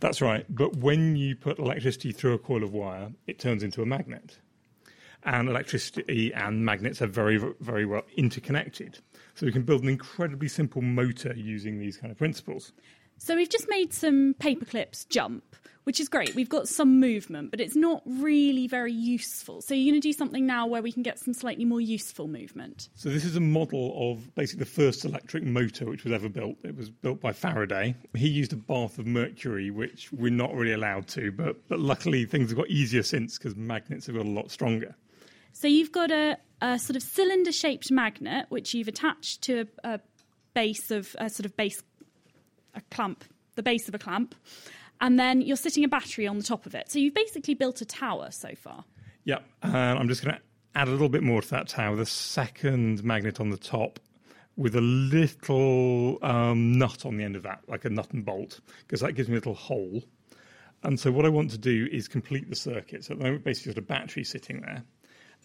That's right. But when you put electricity through a coil of wire, it turns into a magnet. And electricity and magnets are very, very well interconnected. So we can build an incredibly simple motor using these kind of principles. So we've just made some paper clips jump, which is great. We've got some movement, but it's not really very useful. So you're going to do something now where we can get some slightly more useful movement. So this is a model of basically the first electric motor which was ever built. It was built by Faraday. He used a bath of mercury, which we're not really allowed to, but but luckily things have got easier since because magnets have got a lot stronger. So you've got a, a sort of cylinder-shaped magnet which you've attached to a, a base of a sort of base a clamp, the base of a clamp, and then you're sitting a battery on the top of it. So you've basically built a tower so far. Yep. And I'm just going to add a little bit more to that tower. The second magnet on the top with a little um, nut on the end of that, like a nut and bolt, because that gives me a little hole. And so what I want to do is complete the circuit. So at the moment, basically, got a battery sitting there.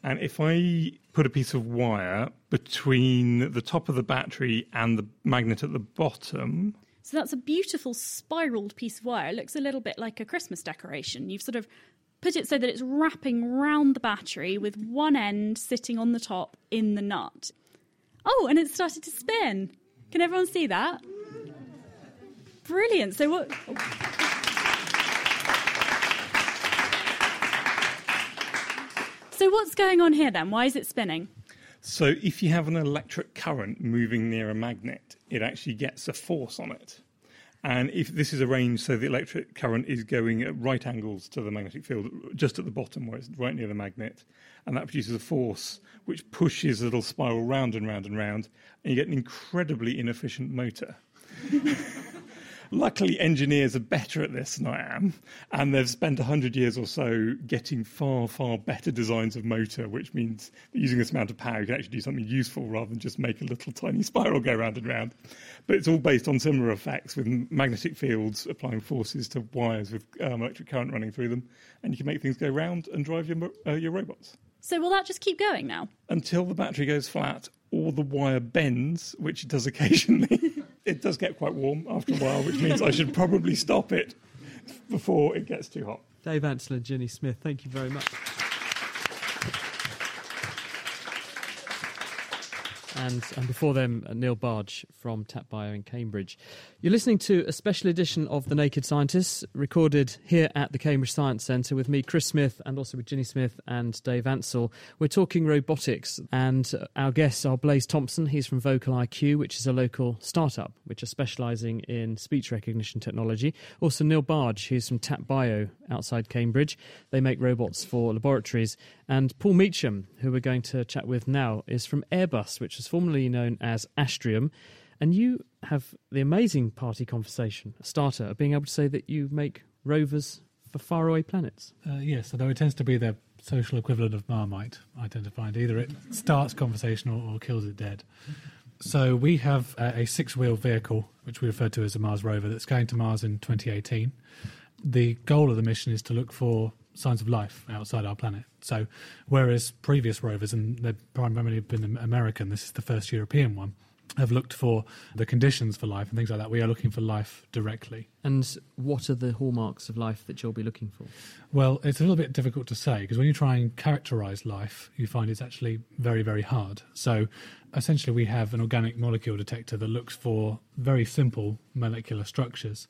And if I put a piece of wire between the top of the battery and the magnet at the bottom, So that's a beautiful spiraled piece of wire. It looks a little bit like a Christmas decoration. You've sort of put it so that it's wrapping round the battery with one end sitting on the top in the nut. Oh, and it started to spin. Can everyone see that? Brilliant. So what So what's going on here then? Why is it spinning? So if you have an electric current moving near a magnet, it actually gets a force on it. And if this is arranged so the electric current is going at right angles to the magnetic field, just at the bottom where it's right near the magnet, and that produces a force which pushes a little spiral round and round and round, and you get an incredibly inefficient motor. Luckily, engineers are better at this than I am, and they've spent 100 years or so getting far, far better designs of motor, which means that using this amount of power, you can actually do something useful rather than just make a little tiny spiral go round and round. But it's all based on similar effects with magnetic fields applying forces to wires with um, electric current running through them, and you can make things go round and drive your, uh, your robots So will that just keep going now? until the battery goes flat or the wire bends, which it does occasionally. it does get quite warm after a while, which means I should probably stop it before it gets too hot. Dave Ansell and Ginny Smith, thank you very much. And, and before them, uh, Neil Bargh from TapBio in Cambridge. You're listening to a special edition of The Naked Scientists, recorded here at the Cambridge Science Centre with me, Chris Smith, and also with Ginny Smith and Dave Ansell. We're talking robotics, and uh, our guests are Blaise Thomson. He's from Vocal IQ, which is a local startup which are specialising in speech recognition technology. Also, Neil Bargh, who's from TapBio outside Cambridge. They make robots for laboratories. And Paul Meacham, who we're going to chat with now, is from Airbus, which was formerly known as Astrium. And you have the amazing party conversation, a starter, of being able to say that you make rovers for faraway planets. Uh, yes, although it tends to be the social equivalent of Marmite, I tend to find. Either it starts conversation or, or kills it dead. So we have a, a six-wheel vehicle, which we refer to as a Mars rover, that's going to Mars in 2018. The goal of the mission is to look for signs of life outside our planet. So, whereas previous rovers, and they've primarily been American, this is the first European one, have looked for the conditions for life and things like that. We are looking for life directly. And what are the hallmarks of life that you'll be looking for? Well, it's a little bit difficult to say because when you try and characterize life, you find it's actually very, very hard. So, essentially, we have an organic molecule detector that looks for very simple molecular structures.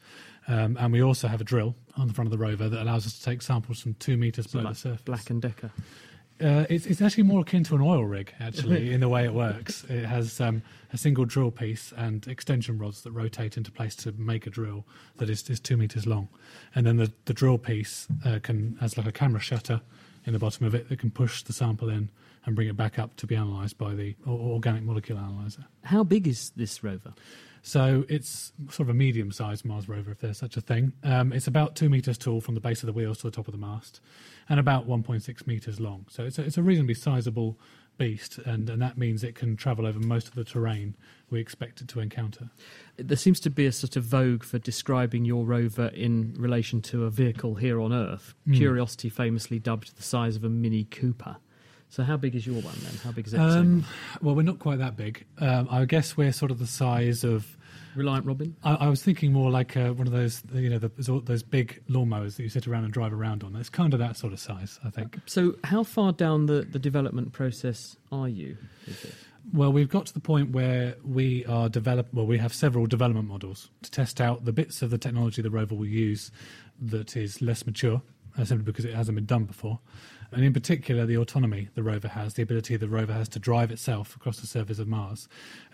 Um, and we also have a drill on the front of the rover that allows us to take samples from two meters So below like the surface. Black and Decker. Uh, it's, it's actually more akin to an oil rig, actually, in the way it works. It has um, a single drill piece and extension rods that rotate into place to make a drill that is, is two meters long. And then the, the drill piece uh, can has like a camera shutter in the bottom of it that can push the sample in and bring it back up to be analysed by the organic molecule analyzer. How big is this rover? So it's sort of a medium-sized Mars rover, if there's such a thing. Um, it's about two meters tall from the base of the wheels to the top of the mast, and about 1.6 meters long. So it's a, it's a reasonably sizable beast, and, and that means it can travel over most of the terrain we expect it to encounter. There seems to be a sort of vogue for describing your rover in relation to a vehicle here on Earth. Mm. Curiosity famously dubbed the size of a Mini Cooper. So, how big is your one then? How big is it? Um, well, we're not quite that big. Um, I guess we're sort of the size of Reliant Robin? I, I was thinking more like uh, one of those, you know, the, those big lawnmowers that you sit around and drive around on. It's kind of that sort of size, I think. So, how far down the, the development process are you? Well, we've got to the point where we are develop. Well, we have several development models to test out the bits of the technology the rover will use that is less mature, uh, simply because it hasn't been done before, and in particular the autonomy the rover has, the ability the rover has to drive itself across the surface of Mars.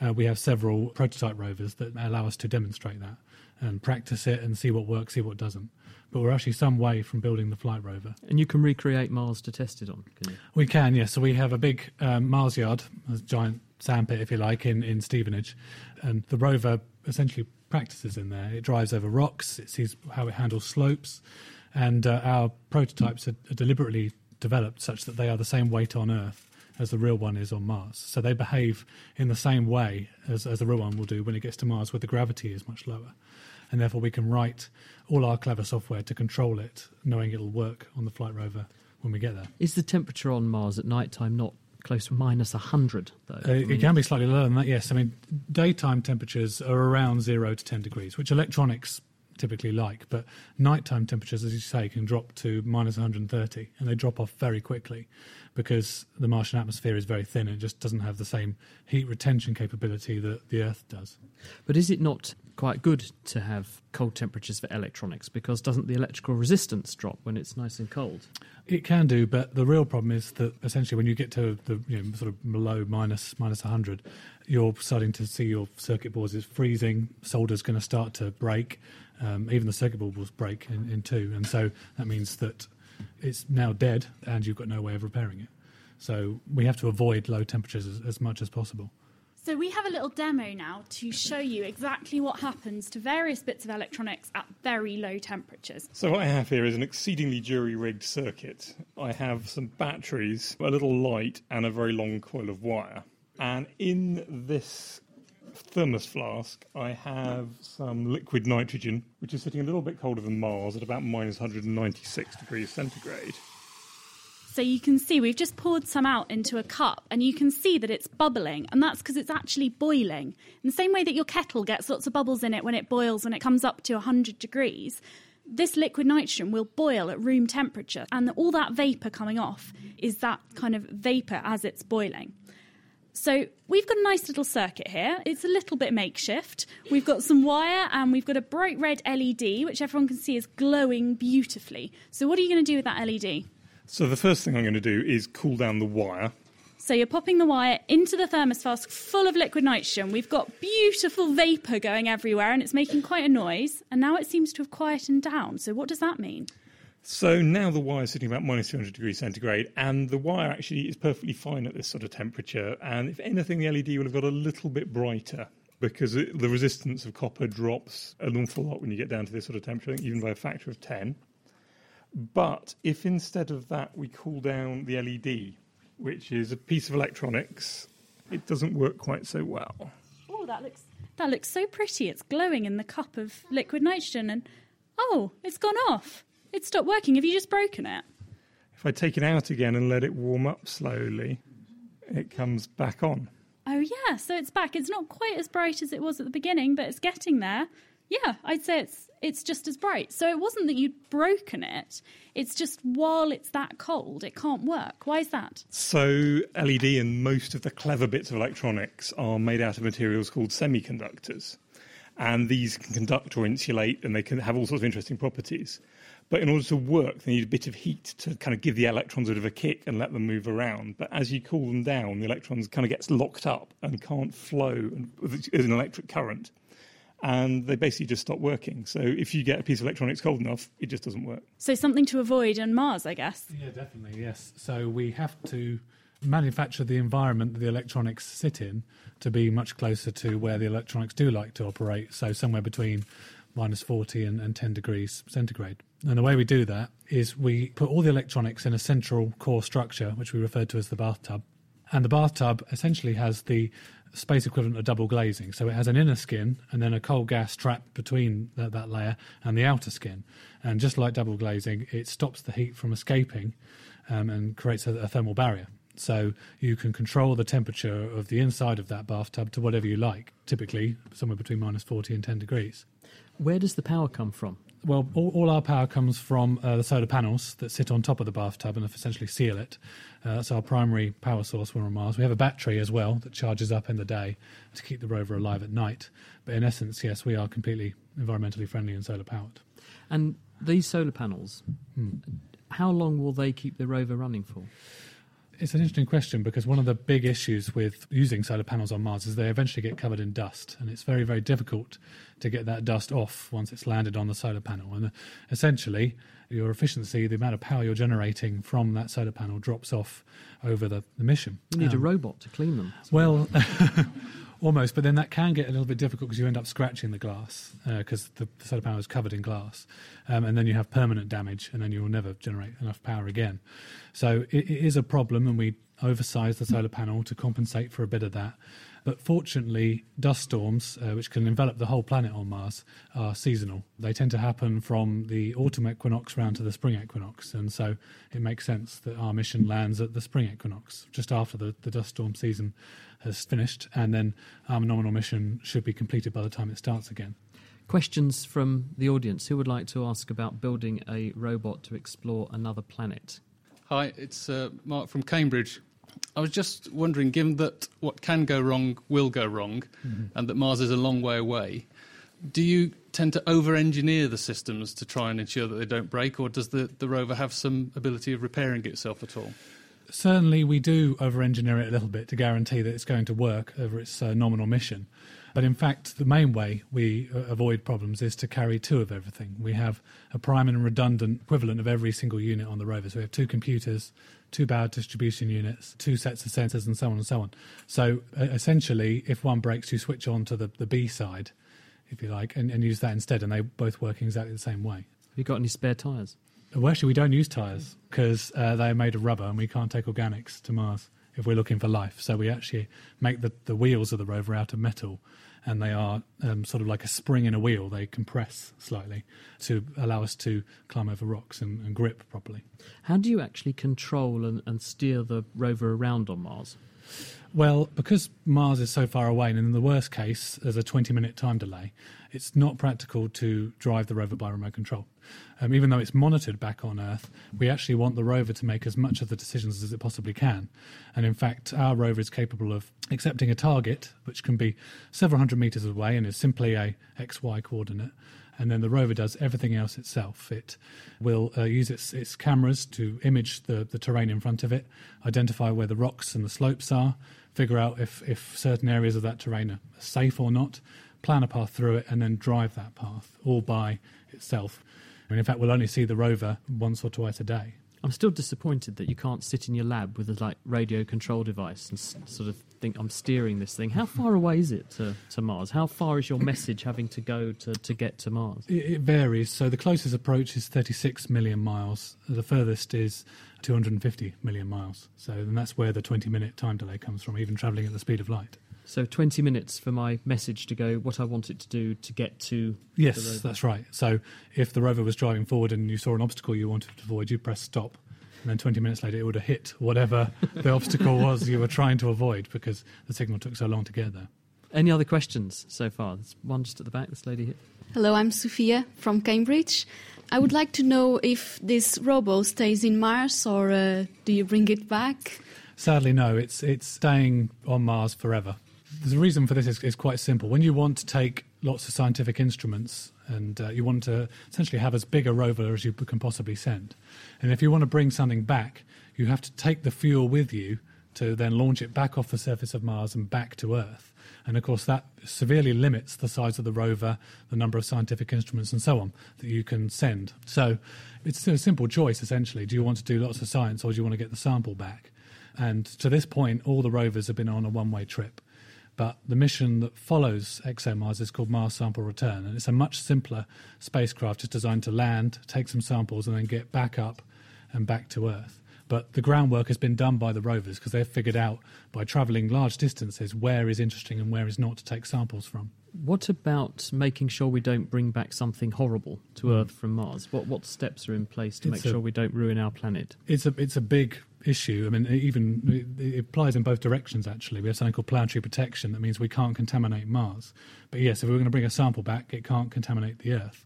Uh, we have several prototype rovers that allow us to demonstrate that and practice it and see what works, see what doesn't. But we're actually some way from building the flight rover. And you can recreate Mars to test it on, can you? We can, yes. So we have a big um, Mars yard, a giant sandpit, if you like, in, in Stevenage. And the rover essentially practices in there. It drives over rocks, it sees how it handles slopes. And uh, our prototypes are, are deliberately developed such that they are the same weight on Earth as the real one is on Mars. So they behave in the same way as, as the real one will do when it gets to Mars, where the gravity is much lower. And therefore, we can write all our clever software to control it, knowing it'll work on the flight rover when we get there. Is the temperature on Mars at night time not close to minus 100, though? Uh, it can be slightly lower than that, yes. I mean, daytime temperatures are around 0 to 10 degrees, which electronics typically like. But nighttime temperatures, as you say, can drop to minus 130, and they drop off very quickly because the Martian atmosphere is very thin and it just doesn't have the same heat retention capability that the Earth does. But is it not quite good to have cold temperatures for electronics because doesn't the electrical resistance drop when it's nice and cold? It can do, but the real problem is that essentially when you get to the you know, sort of below minus minus 100, you're starting to see your circuit boards is freezing, solder's going to start to break, um, even the circuit board will break in, in two, and so that means that it's now dead and you've got no way of repairing it. So we have to avoid low temperatures as, as much as possible. So we have a little demo now to show you exactly what happens to various bits of electronics at very low temperatures. So what I have here is an exceedingly jury-rigged circuit. I have some batteries, a little light, and a very long coil of wire. And in this thermos flask, I have some liquid nitrogen, which is sitting a little bit colder than Mars at about minus 196 degrees centigrade. So you can see we've just poured some out into a cup and you can see that it's bubbling and that's because it's actually boiling. In the same way that your kettle gets lots of bubbles in it when it boils when it comes up to 100 degrees, this liquid nitrogen will boil at room temperature and all that vapor coming off is that kind of vapor as it's boiling. So we've got a nice little circuit here. It's a little bit makeshift. We've got some wire and we've got a bright red LED, which everyone can see is glowing beautifully. So what are you going to do with that LED? So the first thing I'm going to do is cool down the wire. So you're popping the wire into the thermos flask full of liquid nitrogen. We've got beautiful vapour going everywhere and it's making quite a noise. And now it seems to have quietened down. So what does that mean? So now the wire is sitting about minus 200 degrees centigrade, and the wire actually is perfectly fine at this sort of temperature. And if anything, the LED will have got a little bit brighter because it, the resistance of copper drops an awful lot when you get down to this sort of temperature, even by a factor of 10. But if instead of that we cool down the LED, which is a piece of electronics, it doesn't work quite so well. Oh, that looks that looks so pretty. It's glowing in the cup of liquid nitrogen, and oh, it's gone off. It stopped working. Have you just broken it? If I take it out again and let it warm up slowly, it comes back on. Oh yeah, so it's back. It's not quite as bright as it was at the beginning, but it's getting there. Yeah, I'd say it's it's just as bright. So it wasn't that you'd broken it. It's just while it's that cold, it can't work. Why is that? So LED and most of the clever bits of electronics are made out of materials called semiconductors. And these can conduct or insulate and they can have all sorts of interesting properties. But in order to work, they need a bit of heat to kind of give the electrons a bit of a kick and let them move around. But as you cool them down, the electrons kind of gets locked up and can't flow as an electric current and they basically just stop working. So if you get a piece of electronics cold enough, it just doesn't work. So something to avoid on Mars, I guess. Yeah, definitely. Yes. So we have to manufacture the environment that the electronics sit in to be much closer to where the electronics do like to operate. So somewhere between minus 40 and, and 10 degrees centigrade. And the way we do that is we put all the electronics in a central core structure, which we refer to as the bathtub. And the bathtub essentially has the space equivalent of double glazing. So it has an inner skin and then a cold gas trap between that, that layer and the outer skin. And just like double glazing, it stops the heat from escaping um, and creates a, a, thermal barrier. So you can control the temperature of the inside of that bathtub to whatever you like, typically somewhere between minus 40 and 10 degrees. Where does the power come from? Well, all, all our power comes from uh, the solar panels that sit on top of the bathtub and essentially seal it. Uh, that's our primary power source when we're on Mars. We have a battery as well that charges up in the day to keep the rover alive at night. But in essence, yes, we are completely environmentally friendly and solar powered. And these solar panels, Hmm. how long will they keep the rover running for? It's an interesting question because one of the big issues with using solar panels on Mars is they eventually get covered in dust, and it's very, very difficult to get that dust off once it's landed on the solar panel. And essentially, your efficiency, the amount of power you're generating from that solar panel, drops off over the, the mission. You need a Um, robot to clean them. Well, almost, but then that can get a little bit difficult because you end up scratching the glass because the, the solar panel is covered in glass, um, and then you have permanent damage, and then you will never generate enough power again. So it, it is a problem, and we oversize the solar panel to compensate for a bit of that. But fortunately, dust storms, uh, which can envelop the whole planet on Mars, are seasonal. They tend to happen from the autumn equinox round to the spring equinox. And so it makes sense that our mission lands at the spring equinox, just after the, the dust storm season has finished. And then our nominal mission should be completed by the time it starts again. Questions from the audience. Who would like to ask about building a robot to explore another planet? Hi, it's uh, Mark from Cambridge. I was just wondering, given that what can go wrong will go wrong, Mhm. and that Mars is a long way away, do you tend to over engineer the systems to try and ensure that they don't break, or does the, the rover have some ability of repairing itself at all? Certainly, we do over engineer it a little bit to guarantee that it's going to work over its uh, nominal mission. But in fact, the main way we uh, avoid problems is to carry two of everything. We have a prime and redundant equivalent of every single unit on the rover. So we have two computers, two power distribution units, two sets of sensors, and so on and so on. So uh, essentially, if one breaks, you switch on to the, the B side, if you like, and, and use that instead, and they both work exactly the same way. Have you got any spare tyres? Well, actually, we don't use tyres because uh, they are made of rubber and we can't take organics to Mars if we're looking for life. So we actually make the, the wheels of the rover out of metal and they are um, sort of like a spring in a wheel. They compress slightly to allow us to climb over rocks and, and grip properly. How do you actually control and, and steer the rover around on Mars? Well, because Mars is so far away, and in the worst case, there's a 20 minute time delay, it's not practical to drive the rover by remote control. Um, even though it's monitored back on Earth, we actually want the rover to make as much of the decisions as it possibly can. And in fact, our rover is capable of accepting a target, which can be several hundred meters away and is simply a XY coordinate. And then the rover does everything else itself. It will uh, use its, its cameras to image the, the terrain in front of it, identify where the rocks and the slopes are, figure out if, if certain areas of that terrain are safe or not, plan a path through it, and then drive that path all by itself. And in fact, we'll only see the rover once or twice a day. I'm still disappointed that you can't sit in your lab with a like radio control device and s- sort of think I'm steering this thing. How far away is it to, to Mars? How far is your message having to go to, to get to Mars? It, it varies. So the closest approach is 36 million miles. The furthest is 250 million miles. So and that's where the 20 minute time delay comes from, even travelling at the speed of light. So 20 minutes for my message to go what I want it to do to get to the Yes, rover. that's right. So if the rover was driving forward and you saw an obstacle you wanted to avoid, you press stop. And then 20 minutes later, it would have hit whatever the obstacle was you were trying to avoid because the signal took so long to get there. Any other questions so far? There's one just at the back, this lady here. Hello, I'm Sophia from Cambridge. I would like to know if this robo stays in Mars or uh, do you bring it back? Sadly, no. It's it's staying on Mars forever. The reason for this is, is quite simple. When you want to take lots of scientific instruments and uh, you want to essentially have as big a rover as you can possibly send, and if you want to bring something back, you have to take the fuel with you to then launch it back off the surface of Mars and back to Earth. And of course, that severely limits the size of the rover, the number of scientific instruments, and so on that you can send. So it's a simple choice, essentially. Do you want to do lots of science or do you want to get the sample back? And to this point, all the rovers have been on a one way trip. But the mission that follows ExoMars is called Mars Sample Return, and it's a much simpler spacecraft just designed to land, take some samples, and then get back up and back to Earth. But the groundwork has been done by the rovers because they've figured out by travelling large distances where is interesting and where is not to take samples from. What about making sure we don't bring back something horrible to Earth from Mars? What what steps are in place to Hmm. It's make a- sure we don't ruin our planet? It's a it's a big issue. I mean, even it, applies in both directions. Actually, we have something called planetary protection. That means we can't contaminate Mars. But yes, if we we're going to bring a sample back, it can't contaminate the Earth.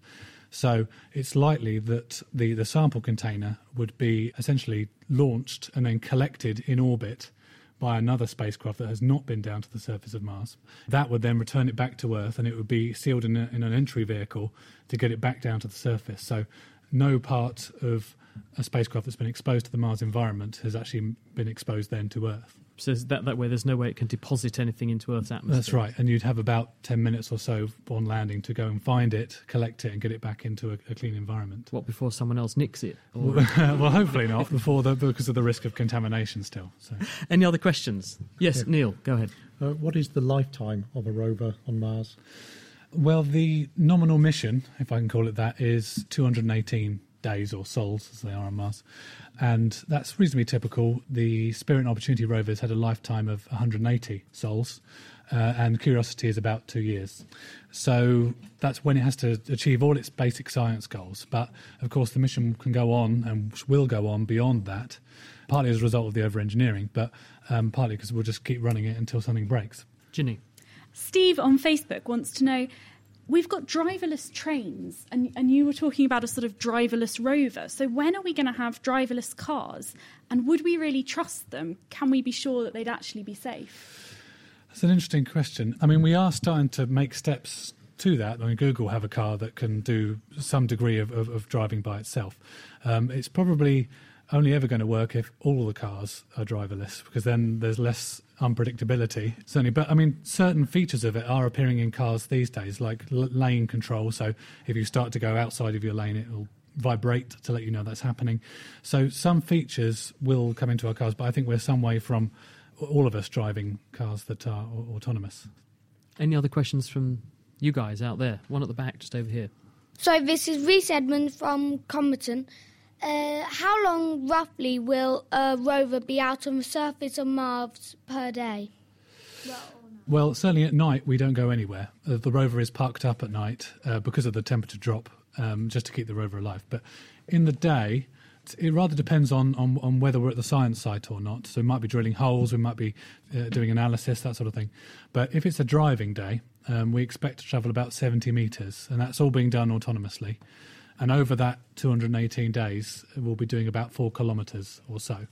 So it's likely that the, the sample container would be essentially launched and then collected in orbit by another spacecraft that has not been down to the surface of Mars. That would then return it back to Earth and it would be sealed in, a, in an entry vehicle to get it back down to the surface. So no part of a spacecraft that's been exposed to the Mars environment has actually been exposed then to Earth. So that that way, there's no way it can deposit anything into Earth's atmosphere. That's right, and you'd have about 10 minutes or so on landing to go and find it, collect it, and get it back into a, a clean environment. What, before someone else nicks it? Or- well, hopefully not, before the, because of the risk of contamination still. So. Any other questions? Yes, Yeah. Neil, go ahead. Uh, what is the lifetime of a rover on Mars? Well, the nominal mission, if I can call it that, is 218 days or sols, as they are on Mars. And that's reasonably typical. The Spirit and Opportunity rovers had a lifetime of 180 sols, uh, and Curiosity is about two years. So that's when it has to achieve all its basic science goals. But of course, the mission can go on and will go on beyond that, partly as a result of the over engineering, but um, partly because we'll just keep running it until something breaks. Ginny. Steve on Facebook wants to know we've got driverless trains, and, and you were talking about a sort of driverless rover. So, when are we going to have driverless cars? And would we really trust them? Can we be sure that they'd actually be safe? That's an interesting question. I mean, we are starting to make steps to that. I mean, Google have a car that can do some degree of, of, of driving by itself. Um, it's probably only ever going to work if all the cars are driverless, because then there's less unpredictability. Certainly, but I mean, certain features of it are appearing in cars these days, like l- lane control. So if you start to go outside of your lane, it'll vibrate to let you know that's happening. So some features will come into our cars, but I think we're some way from all of us driving cars that are au- autonomous. Any other questions from you guys out there? One at the back, just over here. So this is Reese Edmonds from Comberton. Uh, how long roughly will a rover be out on the surface of Mars per day? Well, certainly at night we don't go anywhere. Uh, the rover is parked up at night uh, because of the temperature drop, um, just to keep the rover alive. But in the day, it rather depends on, on, on whether we're at the science site or not. So we might be drilling holes, we might be uh, doing analysis, that sort of thing. But if it's a driving day, um, we expect to travel about 70 metres, and that's all being done autonomously. And over that 218 days, we'll be doing about four kilometres or so.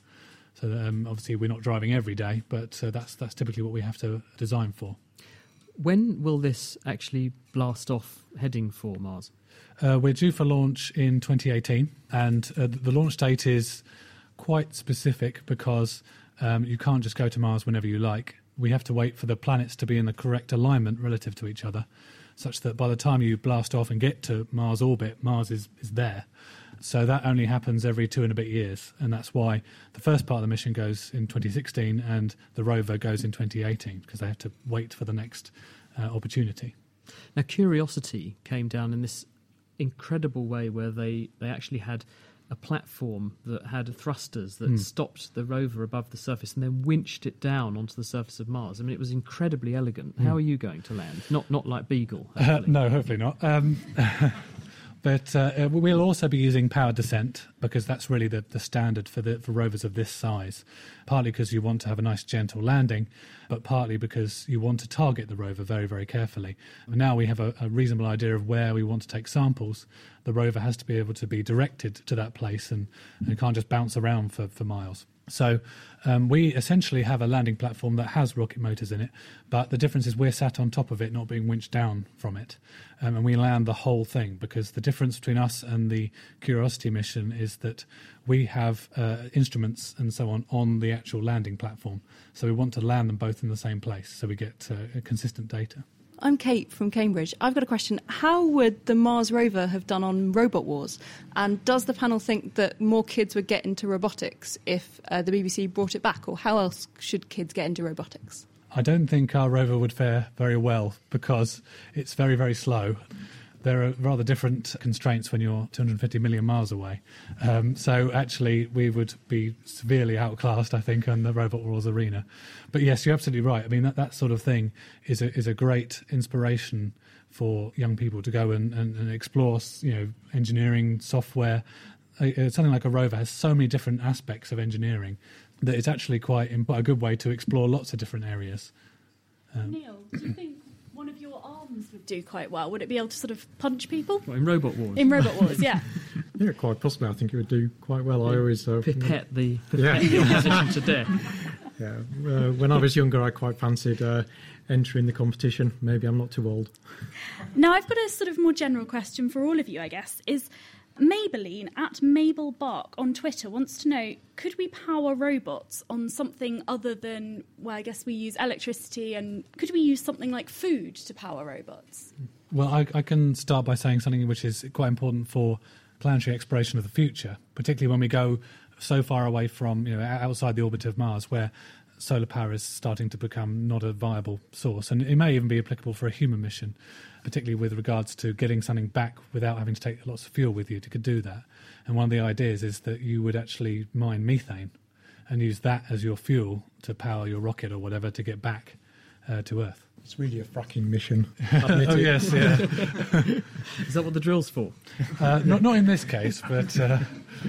So um, obviously we're not driving every day, but uh, that's that's typically what we have to design for. When will this actually blast off heading for Mars? Uh, we're due for launch in 2018, and uh, the launch date is quite specific because um, you can't just go to Mars whenever you like. We have to wait for the planets to be in the correct alignment relative to each other, such that by the time you blast off and get to Mars orbit, Mars is, is there. So that only happens every two and a bit years, and that's why the first part of the mission goes in 2016 and the rover goes in 2018 because they have to wait for the next uh, opportunity. Now, Curiosity came down in this incredible way where they, they actually had a platform that had thrusters that Hmm. stopped the rover above the surface and then winched it down onto the surface of Mars. I mean, it was incredibly elegant. Hmm. How are you going to land? Not not like Beagle. Uh, no, hopefully not. Um, but uh, we'll also be using power descent because that's really the, the standard for the for rovers of this size. Partly because you want to have a nice gentle landing, but partly because you want to target the rover very very carefully. Now we have a, a reasonable idea of where we want to take samples. The rover has to be able to be directed to that place and, and can't just bounce around for, for miles. So um, we essentially have a landing platform that has rocket motors in it, but the difference is we're sat on top of it, not being winched down from it, um, and we land the whole thing. Because the difference between us and the Curiosity mission is that we have uh, instruments and so on on the actual landing platform, so we want to land them both in the same place, so we get uh, consistent data. I'm Kate from Cambridge. I've got a question. How would the Mars rover have done on Robot Wars? And does the panel think that more kids would get into robotics if uh, the BBC brought it back? Or how else should kids get into robotics? I don't think our rover would fare very well because it's very, very slow. There are rather different constraints when you're 250 million miles away. Um, so actually, we would be severely outclassed, I think, on the Robot Wars arena. But yes, you're absolutely right. I mean, that, that sort of thing is a, is a great inspiration for young people to go and, and, and explore, you know, engineering, software. Uh, uh, something like a rover has so many different aspects of engineering that it's actually quite a good way to explore lots of different areas. Um, Neil, do you think one of your arms would do quite well? Would it be able to sort of punch people? Well, in Robot Wars. In Robot Wars, yeah. yeah, quite possibly. I think it would do quite well. I always uh, pipette the pipette yeah. the opposition to death. Yeah, uh, when I was younger, I quite fancied uh, entering the competition. Maybe I'm not too old. Now, I've got a sort of more general question for all of you, I guess. Is Maybelline at Mabel Bark on Twitter wants to know could we power robots on something other than, well, I guess we use electricity, and could we use something like food to power robots? Well, I, I can start by saying something which is quite important for planetary exploration of the future, particularly when we go so far away from, you know, outside the orbit of Mars, where solar power is starting to become not a viable source. And it may even be applicable for a human mission particularly with regards to getting something back without having to take lots of fuel with you. You could do that. And one of the ideas is that you would actually mine methane and use that as your fuel to power your rocket or whatever to get back uh, to Earth. It's really a fracking mission. oh, yes, yeah. Is that what the drill's for? Uh, not, not in this case, but. Uh...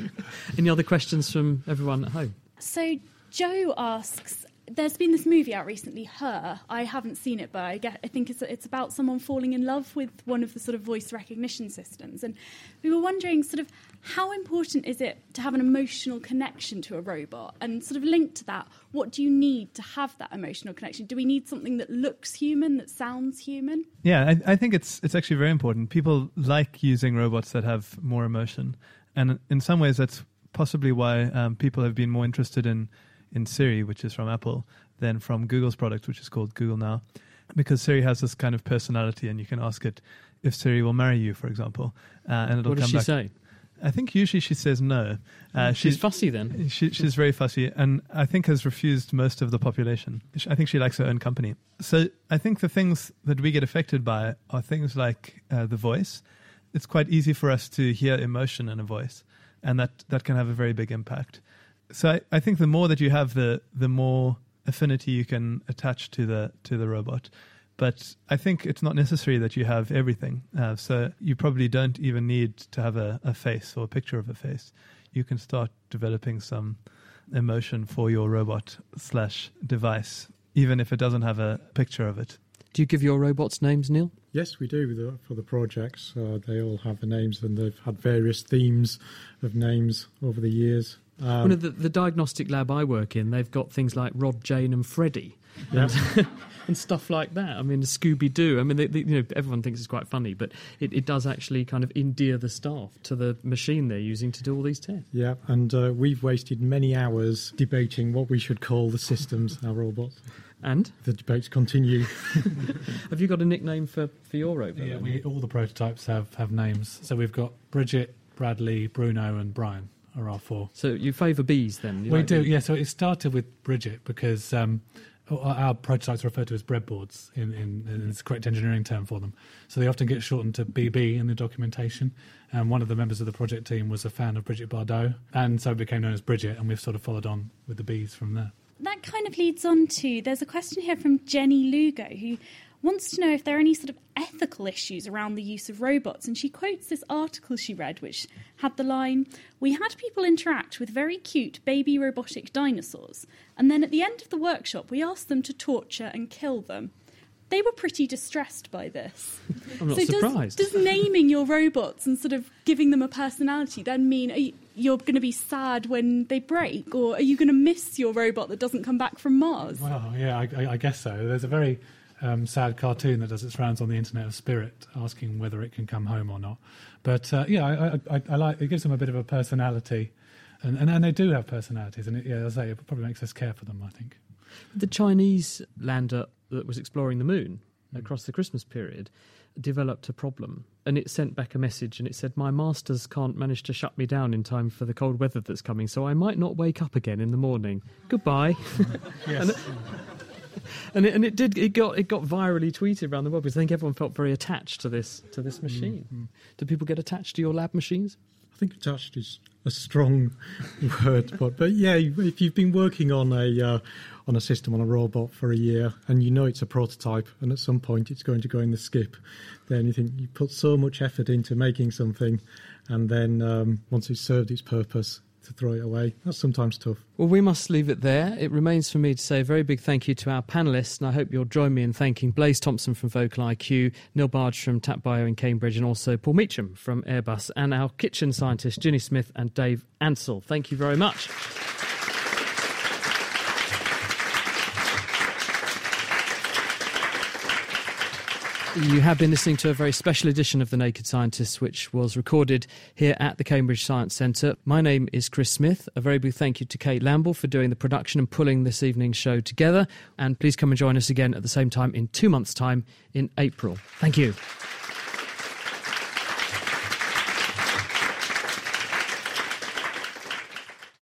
Any other questions from everyone at home? So, Joe asks there's been this movie out recently, Her. I haven't seen it, but I, get, I think it's, it's about someone falling in love with one of the sort of voice recognition systems. And we were wondering, sort of, how important is it to have an emotional connection to a robot? And sort of linked to that, what do you need to have that emotional connection? Do we need something that looks human, that sounds human? Yeah, I, I think it's it's actually very important. People like using robots that have more emotion, and in some ways, that's possibly why um, people have been more interested in in Siri, which is from Apple, than from Google's product, which is called Google Now, because Siri has this kind of personality, and you can ask it if Siri will marry you, for example, uh, and it'll what come does she back. say? I think usually she says no. Uh, she's, she's, fussy then. She, she's very fussy, and I think has refused most of the population. I think she likes her own company. So I think the things that we get affected by are things like uh, the voice. It's quite easy for us to hear emotion in a voice, and that, that can have a very big impact so I, I, think the more that you have, the the more affinity you can attach to the to the robot. But I think it's not necessary that you have everything. Uh, so you probably don't even need to have a, a face or a picture of a face. You can start developing some emotion for your robot slash device, even if it doesn't have a picture of it. Do you give your robots names, Neil? Yes, we do for the projects. Uh, they all have the names, and they've had various themes of names over the years. Um, One of the, the diagnostic lab I work in, they've got things like Rod, Jane, and Freddie. And, and stuff like that. I mean, Scooby Doo. I mean, they, they, you know, everyone thinks it's quite funny, but it, it, does actually kind of endear the staff to the machine they're using to do all these tests. Yeah, and uh, we've wasted many hours debating what we should call the systems, our robots. And the debates continue. have you got a nickname for, for your robot? Yeah, we, all the prototypes have, have names. So we've got Bridget, Bradley, Bruno, and Brian are our four. So you favour bees then? You we like do, yeah. So it started with Bridget because um, our prototypes are referred to as breadboards in, in, in the correct engineering term for them. So they often get shortened to BB in the documentation. And one of the members of the project team was a fan of Bridget Bardot, and so it became known as Bridget. And we've sort of followed on with the bees from there. That kind of leads on to there's a question here from Jenny Lugo who wants to know if there are any sort of ethical issues around the use of robots. And she quotes this article she read, which had the line We had people interact with very cute baby robotic dinosaurs, and then at the end of the workshop, we asked them to torture and kill them. They were pretty distressed by this. I'm not so surprised. Does, does naming your robots and sort of giving them a personality then mean you, you're going to be sad when they break, or are you going to miss your robot that doesn't come back from Mars? Well, yeah, I, I guess so. There's a very um, sad cartoon that does its rounds on the internet of Spirit, asking whether it can come home or not. But uh, yeah, I, I, I, like it gives them a bit of a personality, and and, and they do have personalities, and it, yeah, as I say, it probably makes us care for them. I think the Chinese lander that was exploring the moon mm. across the Christmas period developed a problem and it sent back a message and it said my masters can't manage to shut me down in time for the cold weather that's coming so i might not wake up again in the morning goodbye yes. and it, and it did it got it got virally tweeted around the world because I think everyone felt very attached to this to this machine. Mm-hmm. Do people get attached to your lab machines? I think attached is a strong word, but but yeah, if you've been working on a uh, on a system on a robot for a year and you know it's a prototype and at some point it's going to go in the skip, then you think you put so much effort into making something, and then um, once it's served its purpose, to throw it away. That's sometimes tough. Well, we must leave it there. It remains for me to say a very big thank you to our panellists, and I hope you'll join me in thanking Blaise Thomson from Vocal IQ, Neil Bargh from TapBio in Cambridge, and also Paul Meacham from Airbus, and our kitchen scientists, Ginny Smith and Dave Ansell. Thank you very much. You have been listening to a very special edition of The Naked Scientists, which was recorded here at the Cambridge Science Centre. My name is Chris Smith. A very big thank you to Kate Lamble for doing the production and pulling this evening's show together. And please come and join us again at the same time in two months' time in April. Thank you.